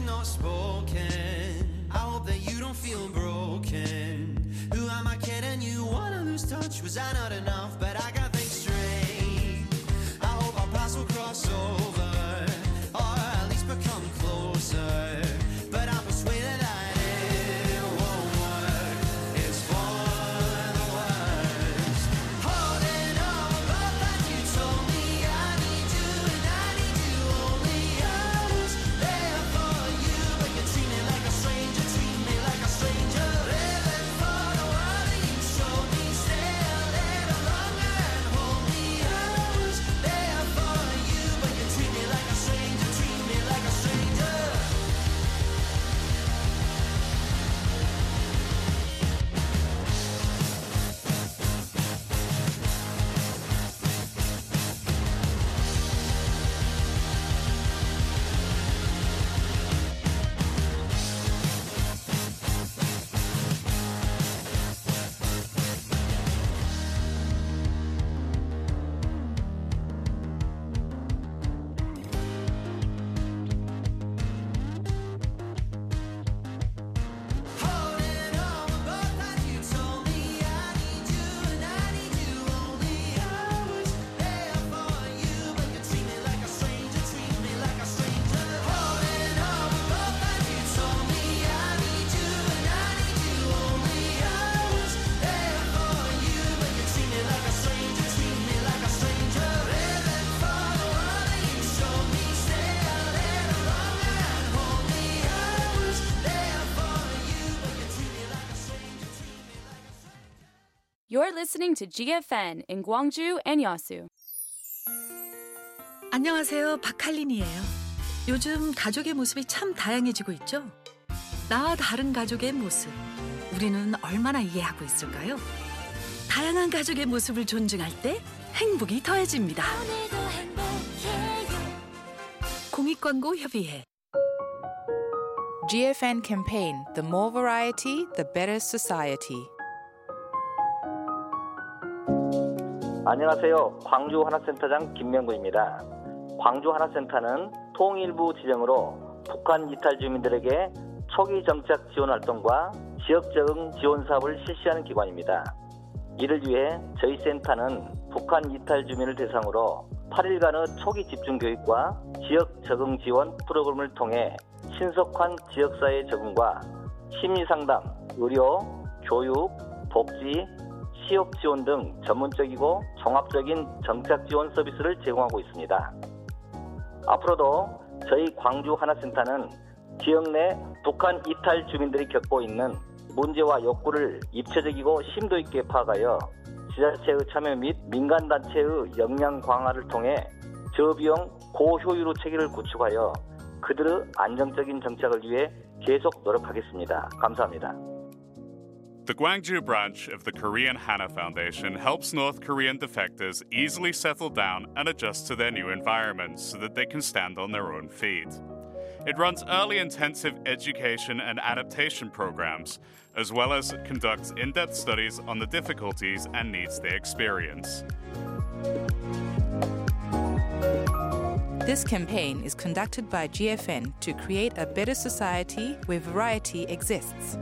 P: Not spoken. I hope that you don't feel broken. Who am I kidding? You wanna lose touch? Was I not enough? But I got things straight. I hope our paths will cross over,
E: listening to GFN in Gwangju and Yasu.
Q: 안녕하세요. 박할린이에요. 요즘 가족의 모습이 참 다양해지고 있죠? 나와 다른 가족의 모습. 우리는 얼마나 이해하고 있을까요? 다양한 가족의 모습을 존중할 때 행복이 더해집니다. 공익광고 협의회
R: GFN campaign The more variety, the better society.
S: 안녕하세요. 광주 하나센터장 김명구입니다. 광주 하나센터는 통일부 지정으로 북한 이탈 주민들에게 초기 정착 지원 활동과 지역 적응 지원 사업을 실시하는 기관입니다. 이를 위해 저희 센터는 북한 이탈 주민을 대상으로 8일간의 초기 집중 교육과 지역 적응 지원 프로그램을 통해 신속한 지역사회 적응과 심리 상담, 의료, 교육, 복지, 취업 지원 등 전문적이고 종합적인 정착 지원 서비스를 제공하고 있습니다. 앞으로도 저희 광주 하나센터는 지역 내 북한 이탈 주민들이 겪고 있는 문제와 욕구를 입체적이고 심도 있게 파악하여 지자체의 참여 및 민간단체의 역량 강화를 통해 저비용 고효율의 체계를 구축하여 그들의 안정적인 정착을 위해 계속 노력하겠습니다. 감사합니다.
T: The Gwangju branch of the Korean Hana Foundation helps North Korean defectors easily settle down and adjust to their new environments so that they can stand on their own feet. It runs early intensive education and adaptation programs, as well as conducts in depth studies on the difficulties and needs they experience.
R: This campaign is conducted by GFN to create a better society where variety exists.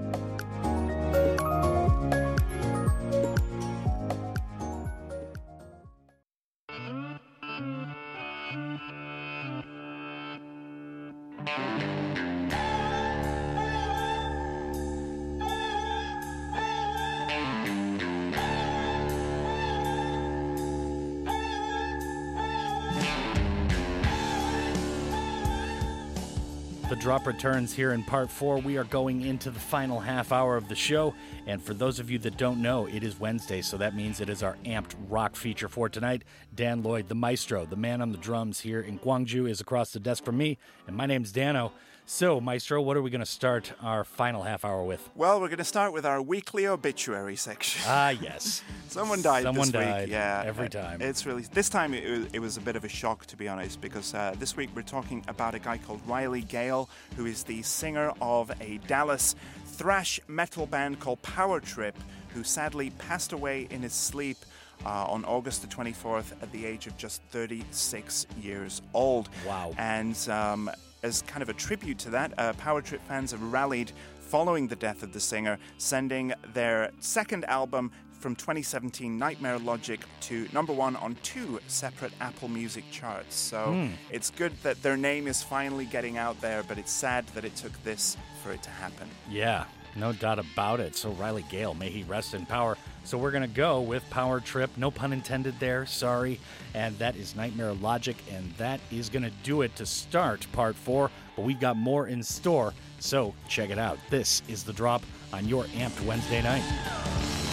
A: Drop returns here in part four. We are going into the final half hour of the show. And for those of you that don't know, it is Wednesday, so that means it is our amped rock feature for tonight. Dan Lloyd, the maestro, the man on the drums here in Gwangju, is across the desk from me. And my name's Dano. So, Maestro, what are we going to start our final half hour with?
M: Well, we're going to start with our weekly obituary section.
A: Ah, yes.
M: Someone died
A: Someone
M: this
A: died
M: week. Yeah,
A: every time.
M: It's really this time it was, it was a bit of a shock to be honest because uh, this week we're talking about a guy called Riley Gale who is the singer of a Dallas thrash metal band called Power Trip who sadly passed away in his sleep. Uh, on August the 24th, at the age of just 36 years old.
A: Wow.
M: And um, as kind of a tribute to that, uh, Power Trip fans have rallied following the death of the singer, sending their second album from 2017, Nightmare Logic, to number one on two separate Apple Music charts. So
U: Hmm.
M: it's good that their name is finally getting out there, but it's sad that it took this for it to happen.
U: Yeah, no doubt about it. So Riley Gale, may he rest in power. So we're gonna go with Power Trip, no pun intended there. Sorry, and that is Nightmare Logic, and that is gonna do it to start part four. But we've got more in store, so check it out. This is the drop on your Amped Wednesday night.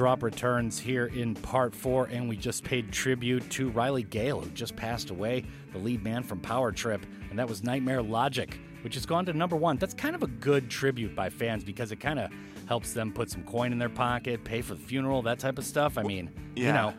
A: Drop returns here in part four, and we just paid tribute to Riley Gale, who just passed away, the lead man from Power Trip, and that was Nightmare Logic, which has gone to number one. That's kind of a good tribute by fans because it kind of helps them put some coin in their pocket, pay for the funeral, that type of stuff. I mean, you know,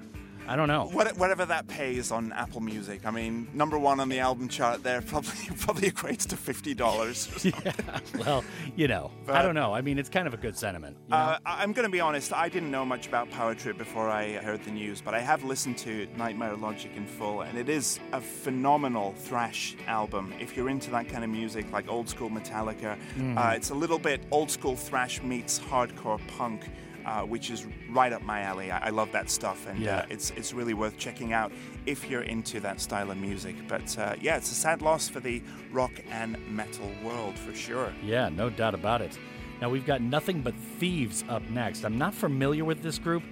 A: I don't know.
M: What, whatever that pays on Apple Music. I mean, number one on the album chart there probably probably equates to fifty dollars.
A: yeah. Well, you know, I don't know. I mean, it's kind of a good sentiment. you know?
M: Uh, I'm going to be honest. I didn't know much about Power Trip before I heard the news, but I have listened to Nightmare Logic in full, and it is a phenomenal thrash album. If you're into that kind of music, like old school Metallica,
A: Mhm.
M: uh, it's a little bit old school thrash meets hardcore punk. Uh, which is right up my alley. I, I love that stuff, and
A: Yeah.
M: uh, it's it's really worth checking out if you're into that style of music. But uh, yeah, it's a sad loss for the rock and metal world for sure.
A: Yeah, no doubt about it. Now we've got Nothing But Thieves up next. I'm not familiar with this group.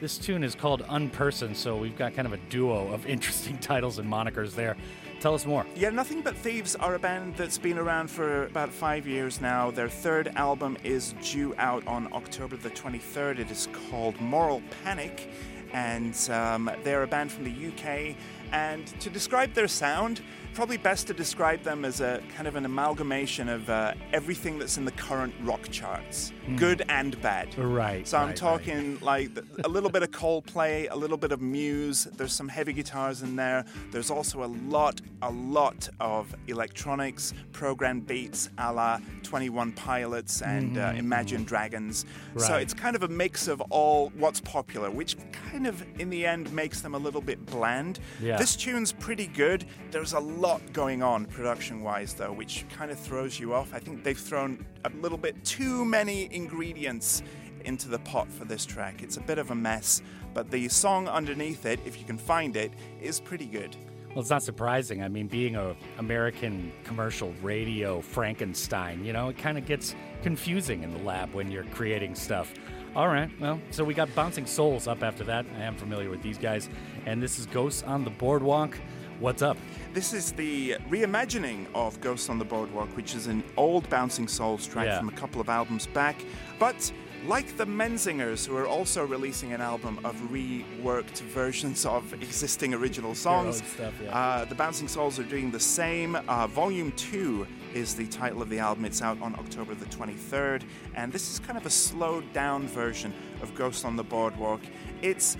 A: This tune is called Unperson, so we've got kind of a duo of interesting titles and monikers there. Tell us more.
M: Yeah, Nothing But Thieves are a band that's been around for about five years now. Their third album is due out on October the 23rd. It is called Moral Panic, and um, they're a band from the UK. And to describe their sound, probably best to describe them as a kind of an amalgamation of uh, everything that's in the current rock charts,
A: Hmm.
M: good and bad.
A: Right.
M: So I'm
A: right,
M: talking like a little bit of Coldplay, a little bit of Muse. There's some heavy guitars in there. There's also a lot, a lot of electronics, programmed beats, a la 21 Pilots and uh,
A: Mhm.
M: Imagine Dragons.
A: Right.
M: So it's kind of a mix of all what's popular, which kind of in the end makes them a little bit bland.
A: Yeah.
M: This tune's pretty good. There's a lot going on production wise, though, which kind of throws you off. I think they've thrown a little bit too many ingredients into the pot for this track. It's a bit of a mess, but the song underneath it, if you can find it, is pretty good.
A: Well, it's not surprising. I mean, being a American commercial radio Frankenstein, you know, it kind of gets confusing in the lab when you're creating stuff. All right, well, so we got Bouncing Souls up after that. I am familiar with these guys, and this is Ghosts on the Boardwalk. What's up?
M: This is the reimagining of Ghosts on the Boardwalk, which is an old Bouncing Souls track
A: Yeah.
M: from a couple of albums back. But like the Menzingers, who are also releasing an album of reworked versions of existing original songs,
A: stuff, yeah.
M: uh, the Bouncing Souls are doing the same. Uh, Volume 2 is the title of the album. It's out on October the 23rd, and this is kind of a slowed down version of Ghost on the Boardwalk. It's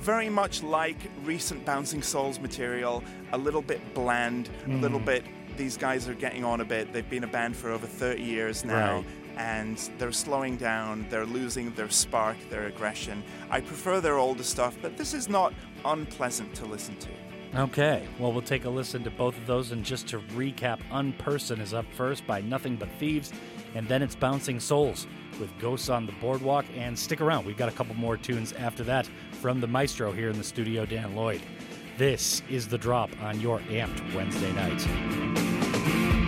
M: very much like recent Bouncing Souls material, a little bit bland, a little
A: Mm.
M: bit. These guys are getting on a bit. They've been a band for over 30 years now.
A: Right.
M: And they're slowing down, they're losing their spark, their aggression. I prefer their older stuff, but this is not unpleasant to listen to.
A: Okay, well, we'll take a listen to both of those. And just to recap, Unperson is up first by Nothing But Thieves, and then it's Bouncing Souls with Ghosts on the Boardwalk. And stick around, we've got a couple more tunes after that from the maestro here in the studio, Dan Lloyd. This is The Drop on your Amped Wednesday night.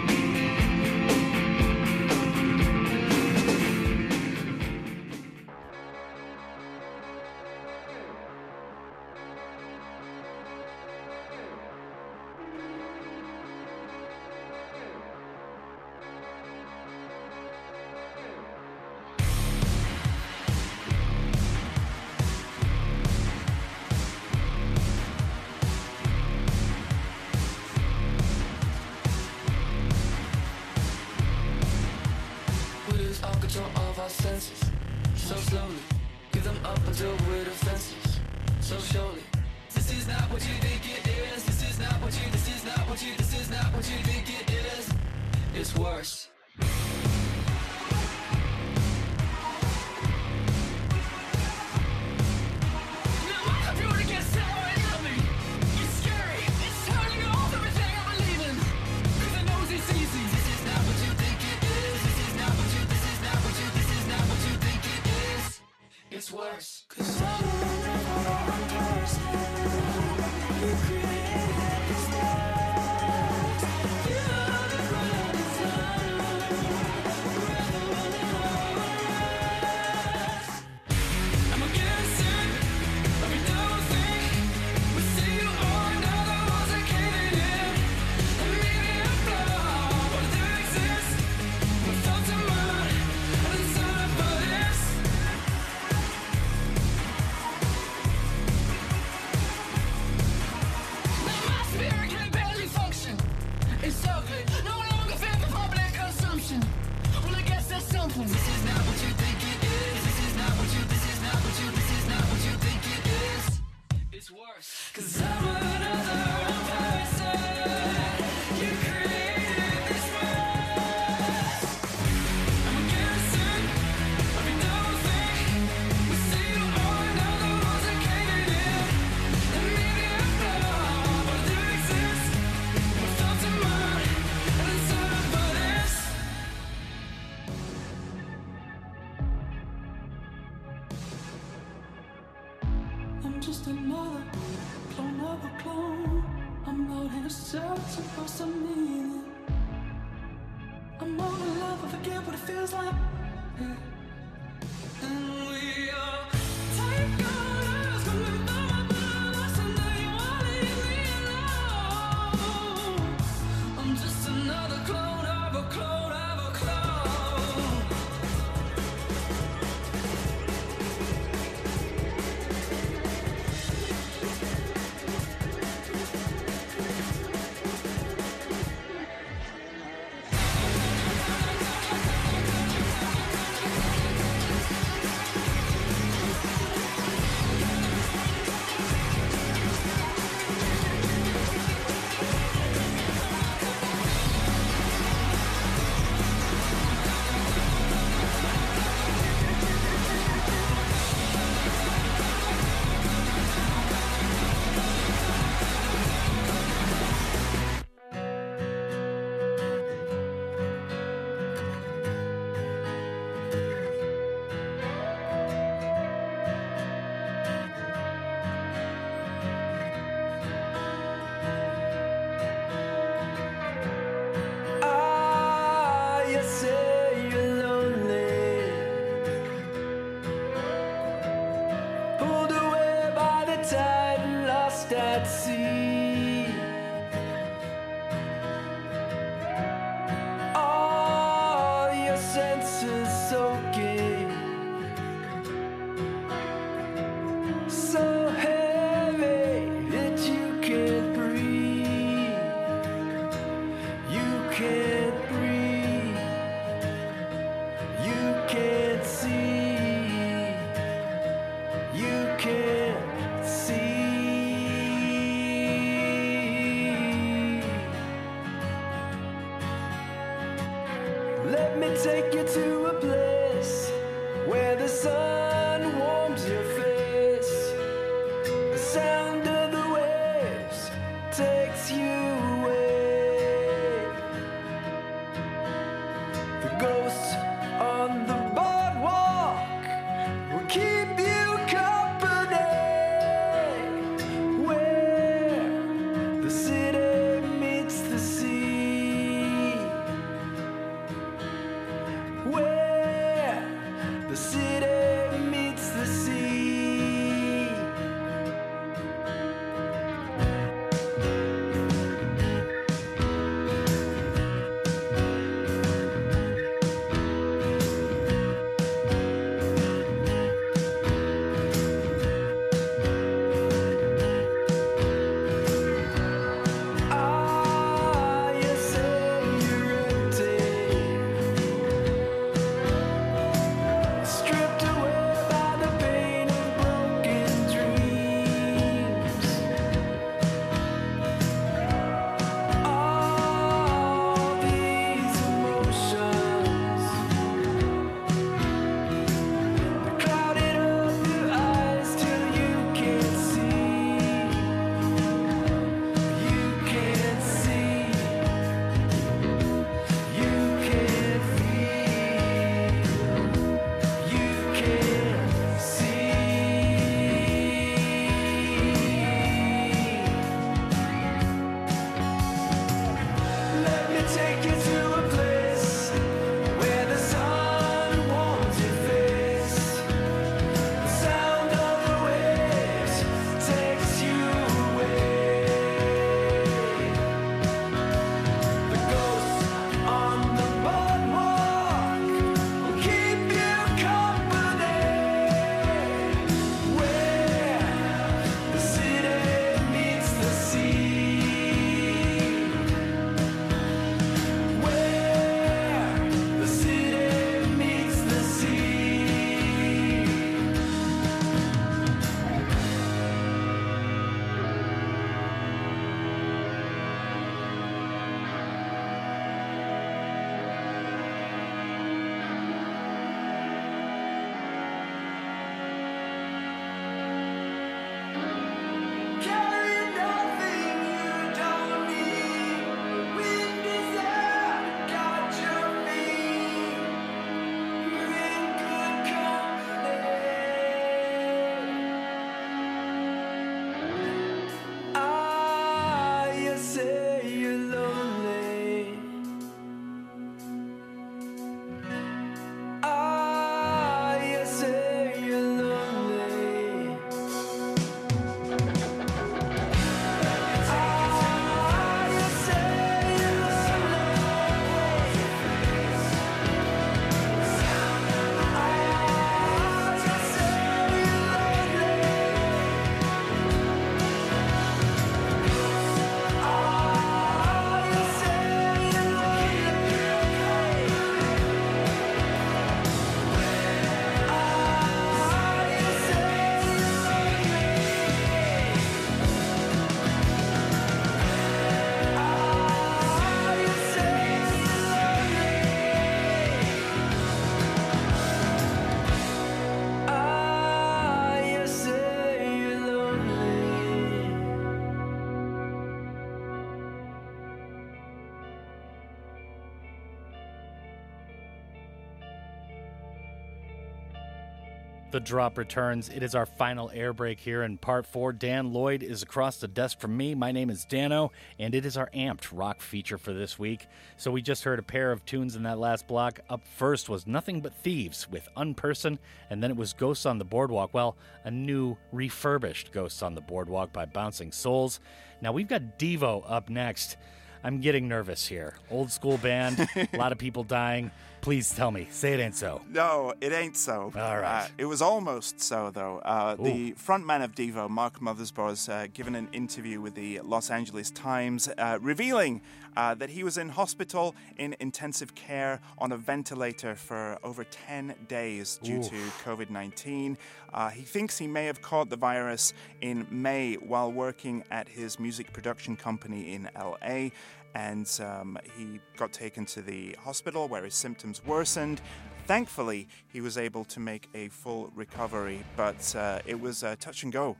O: The
A: drop returns. It is our final air break here in part four. Dan Lloyd is across the desk from me. My name is Dano, and it is our amped rock feature for this week. So we just heard a pair of tunes in that last block. Up first was Nothing But Thieves with Unperson, and then it was Ghosts on the Boardwalk. Well, a new refurbished Ghosts on the Boardwalk by Bouncing Souls. Now we've got Devo up next. I'm getting nervous here. Old school band, a lot of people dying. Please tell me, say it ain't so.
M: No, it ain't so.
A: All right.
M: Uh, it was almost so, though. Uh, the frontman of Devo, Mark Mothersbaugh, has uh, given an interview with the Los Angeles Times, uh, revealing uh, that he was in hospital in intensive care on a ventilator for over 10 days due
A: Oof.
M: to COVID 19. Uh, he thinks he may have caught the virus in May while working at his music production company in LA and um, he got taken to the hospital where his symptoms worsened. Thankfully, he was able to make a full recovery, but uh, it was uh, touch and go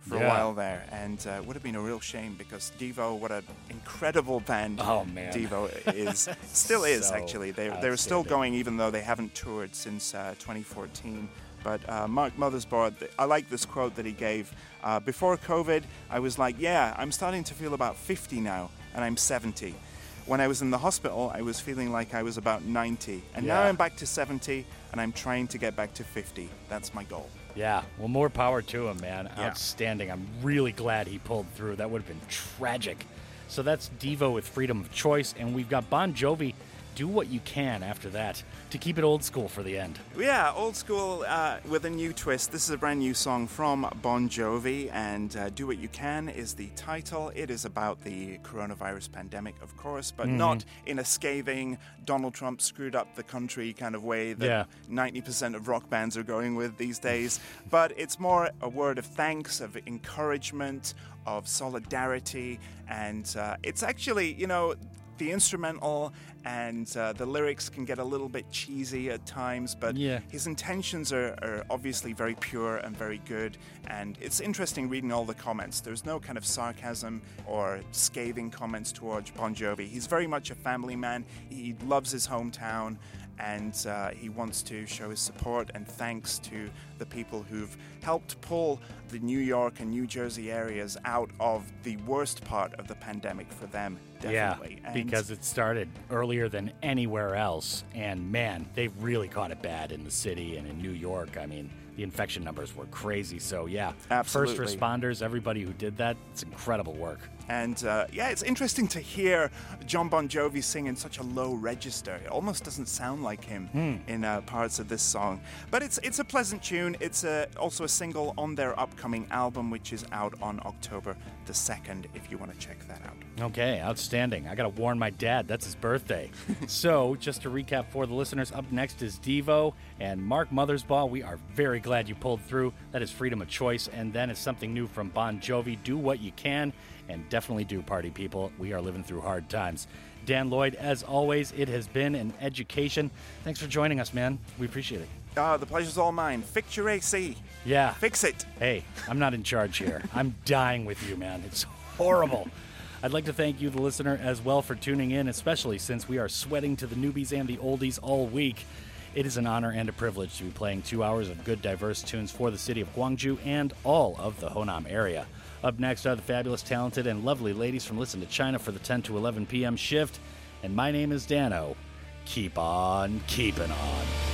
M: for a while there, and uh, it would have been a real shame because Devo, what an incredible band!
A: Oh, man.
M: Devo is still is
A: So
M: actually. They they're still going even though they haven't toured since uh, 2014. But uh, Mark Mothersbaugh, I like this quote that he gave. Uh, Before COVID, I was like, yeah, I'm starting to feel about 50 now, and I'm 70. When I was in the hospital, I was feeling like I was about 90. And now I'm back to 70, and I'm trying to get back to 50. That's my goal.
A: Yeah, well, more power to him, man.
M: Yeah.
A: Outstanding. I'm really glad he pulled through. That would have been tragic. So that's Devo with freedom of choice, and we've got Bon Jovi. Do what you can after that to keep it old school for the end.
M: Yeah, old school uh, with a new twist. This is a brand new song from Bon Jovi, and uh, Do What You Can is the title. It is about the coronavirus pandemic, of course, but
A: Mhm.
M: not in a scathing, Donald Trump screwed up the country kind of way that
A: Yeah.
M: 90% of rock bands are going with these days. but it's more a word of thanks, of encouragement, of solidarity, and uh, it's actually, you know, the instrumental and uh, the lyrics can get a little bit cheesy at times, but
A: Yeah.
M: his intentions are, are obviously very pure and very good. And it's interesting reading all the comments. There's no kind of sarcasm or scathing comments towards Bon Jovi. He's very much a family man. He loves his hometown and uh, he wants to show his support and thanks to the people who've helped pull the New York and New Jersey areas out of the worst part of the pandemic for them. Definitely.
A: Yeah,
M: And-
A: because it started earlier than anywhere else. And man, they really caught it bad in the city and in New York. I mean, the infection numbers were crazy. So, yeah,
M: Absolutely.
A: first responders, everybody who did that, it's incredible work.
M: And uh, yeah, it's interesting to hear John Bon Jovi sing in such a low register. It almost doesn't sound like him
A: Hmm.
M: in uh, parts of this song. But it's it's a pleasant tune. It's a, also a single on their upcoming album, which is out on October the 2nd, if you want to check that out.
A: Okay, outstanding. I got to warn my dad. That's his birthday. so, just to recap for the listeners, up next is Devo and Mark Mothersbaugh. We are very glad you pulled through. That is freedom of choice. And then it's something new from Bon Jovi. Do what you can, and definitely do, party people. We are living through hard times. Dan Lloyd, as always, it has been an education. Thanks for joining us, man. We appreciate it.
M: Ah, the pleasure's all mine. Fix your AC.
A: Yeah.
M: Fix it.
A: Hey, I'm not in charge here. I'm dying with you, man. It's horrible. I'd like to thank you, the listener, as well for tuning in, especially since we are sweating to the newbies and the oldies all week. It is an honor and a privilege to be playing two hours of good, diverse tunes for the city of Gwangju and all of the Honam area. Up next are the fabulous, talented, and lovely ladies from Listen to China for the 10 to 11 p.m. shift. And my name is Dano. Keep on keeping on.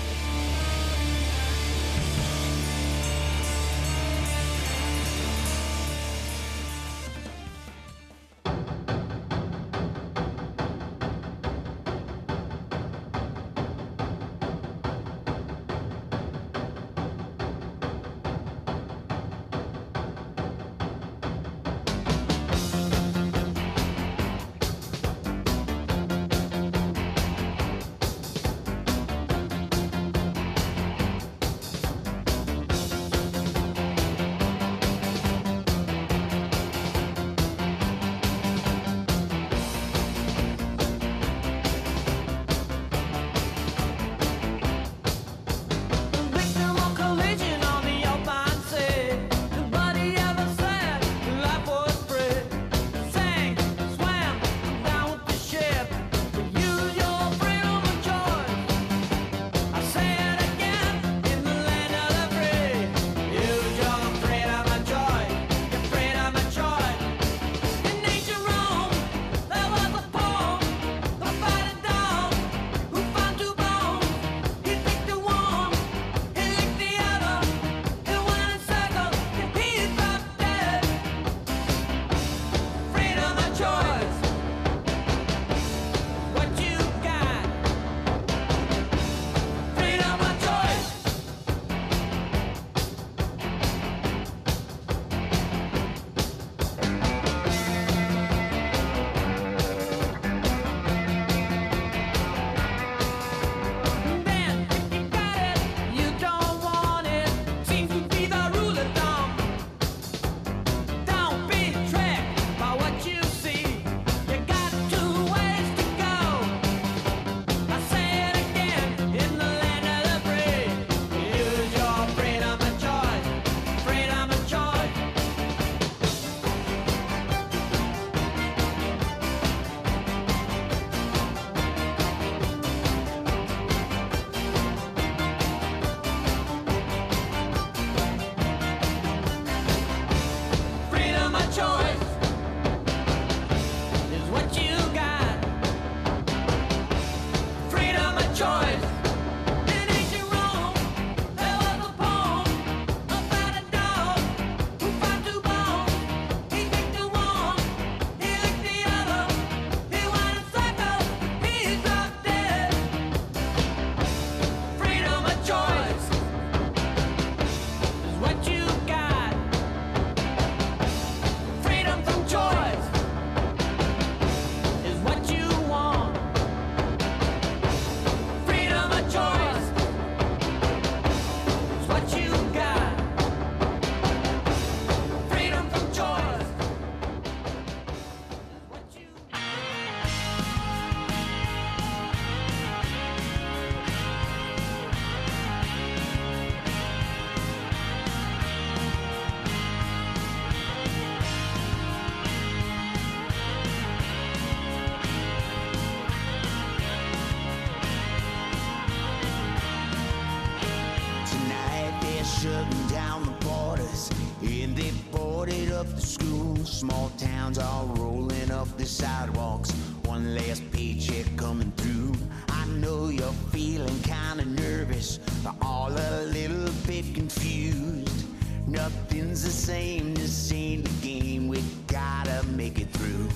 P: Paycheck coming through. I know you're feeling kinda nervous, all a little bit confused. Nothing's the same, this ain't the game. We gotta make it through.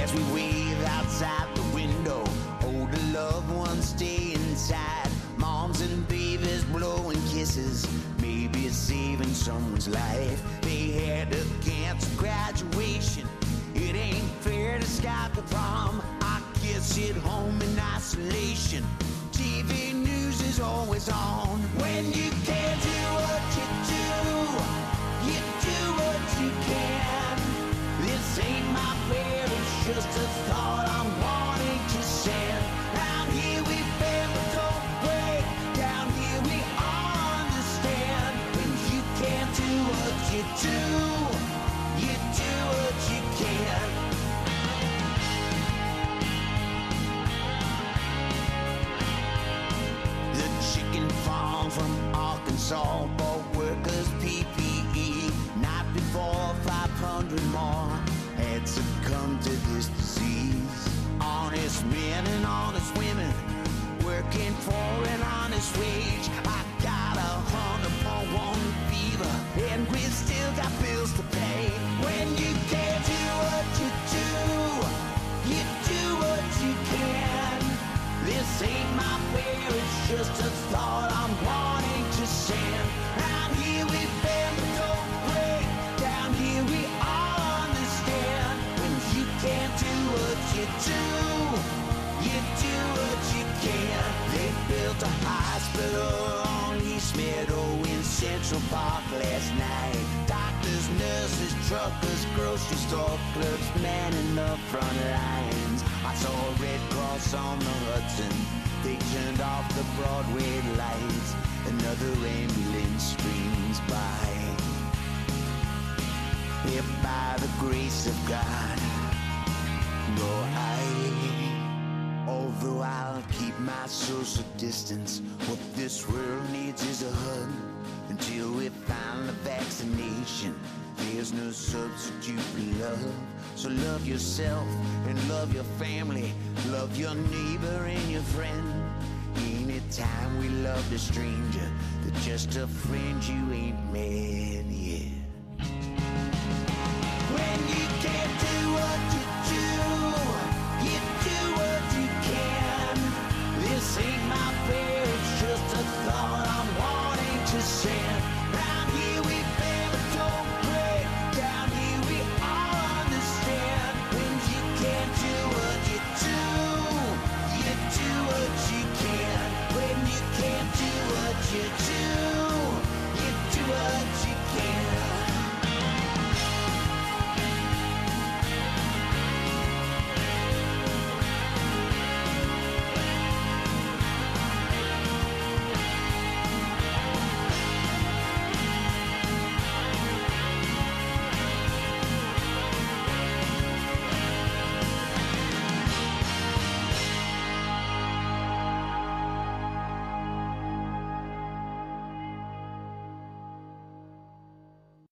P: As we wave outside the window, older loved ones stay inside. Moms and babies blowing kisses, maybe it's saving someone's life. Graduation. It ain't fair to Scott the prom. I kids sit home in isolation. TV news is always on. When you can't Arkansas bought workers PPE. Night before, 500 more had succumbed to this disease. Honest men and honest women working for an honest wage. I got a hundred point one fever, and we still got bills to pay. When you can't do what you do, you do what you can. This ain't my fear, it's just a thought hospital on East Meadow in Central Park last night. Doctors, nurses, truckers, grocery store clerks manning the front lines. I saw a Red Cross on the Hudson. They turned off the Broadway lights. Another ambulance streams by. If by the grace of God, go I. Although I'll keep my social distance, what this world needs is a hug. Until we find the vaccination, there's no substitute for love. So love yourself and love your family, love your neighbor and your friend. Anytime we love a stranger, they're just a friend you ain't met.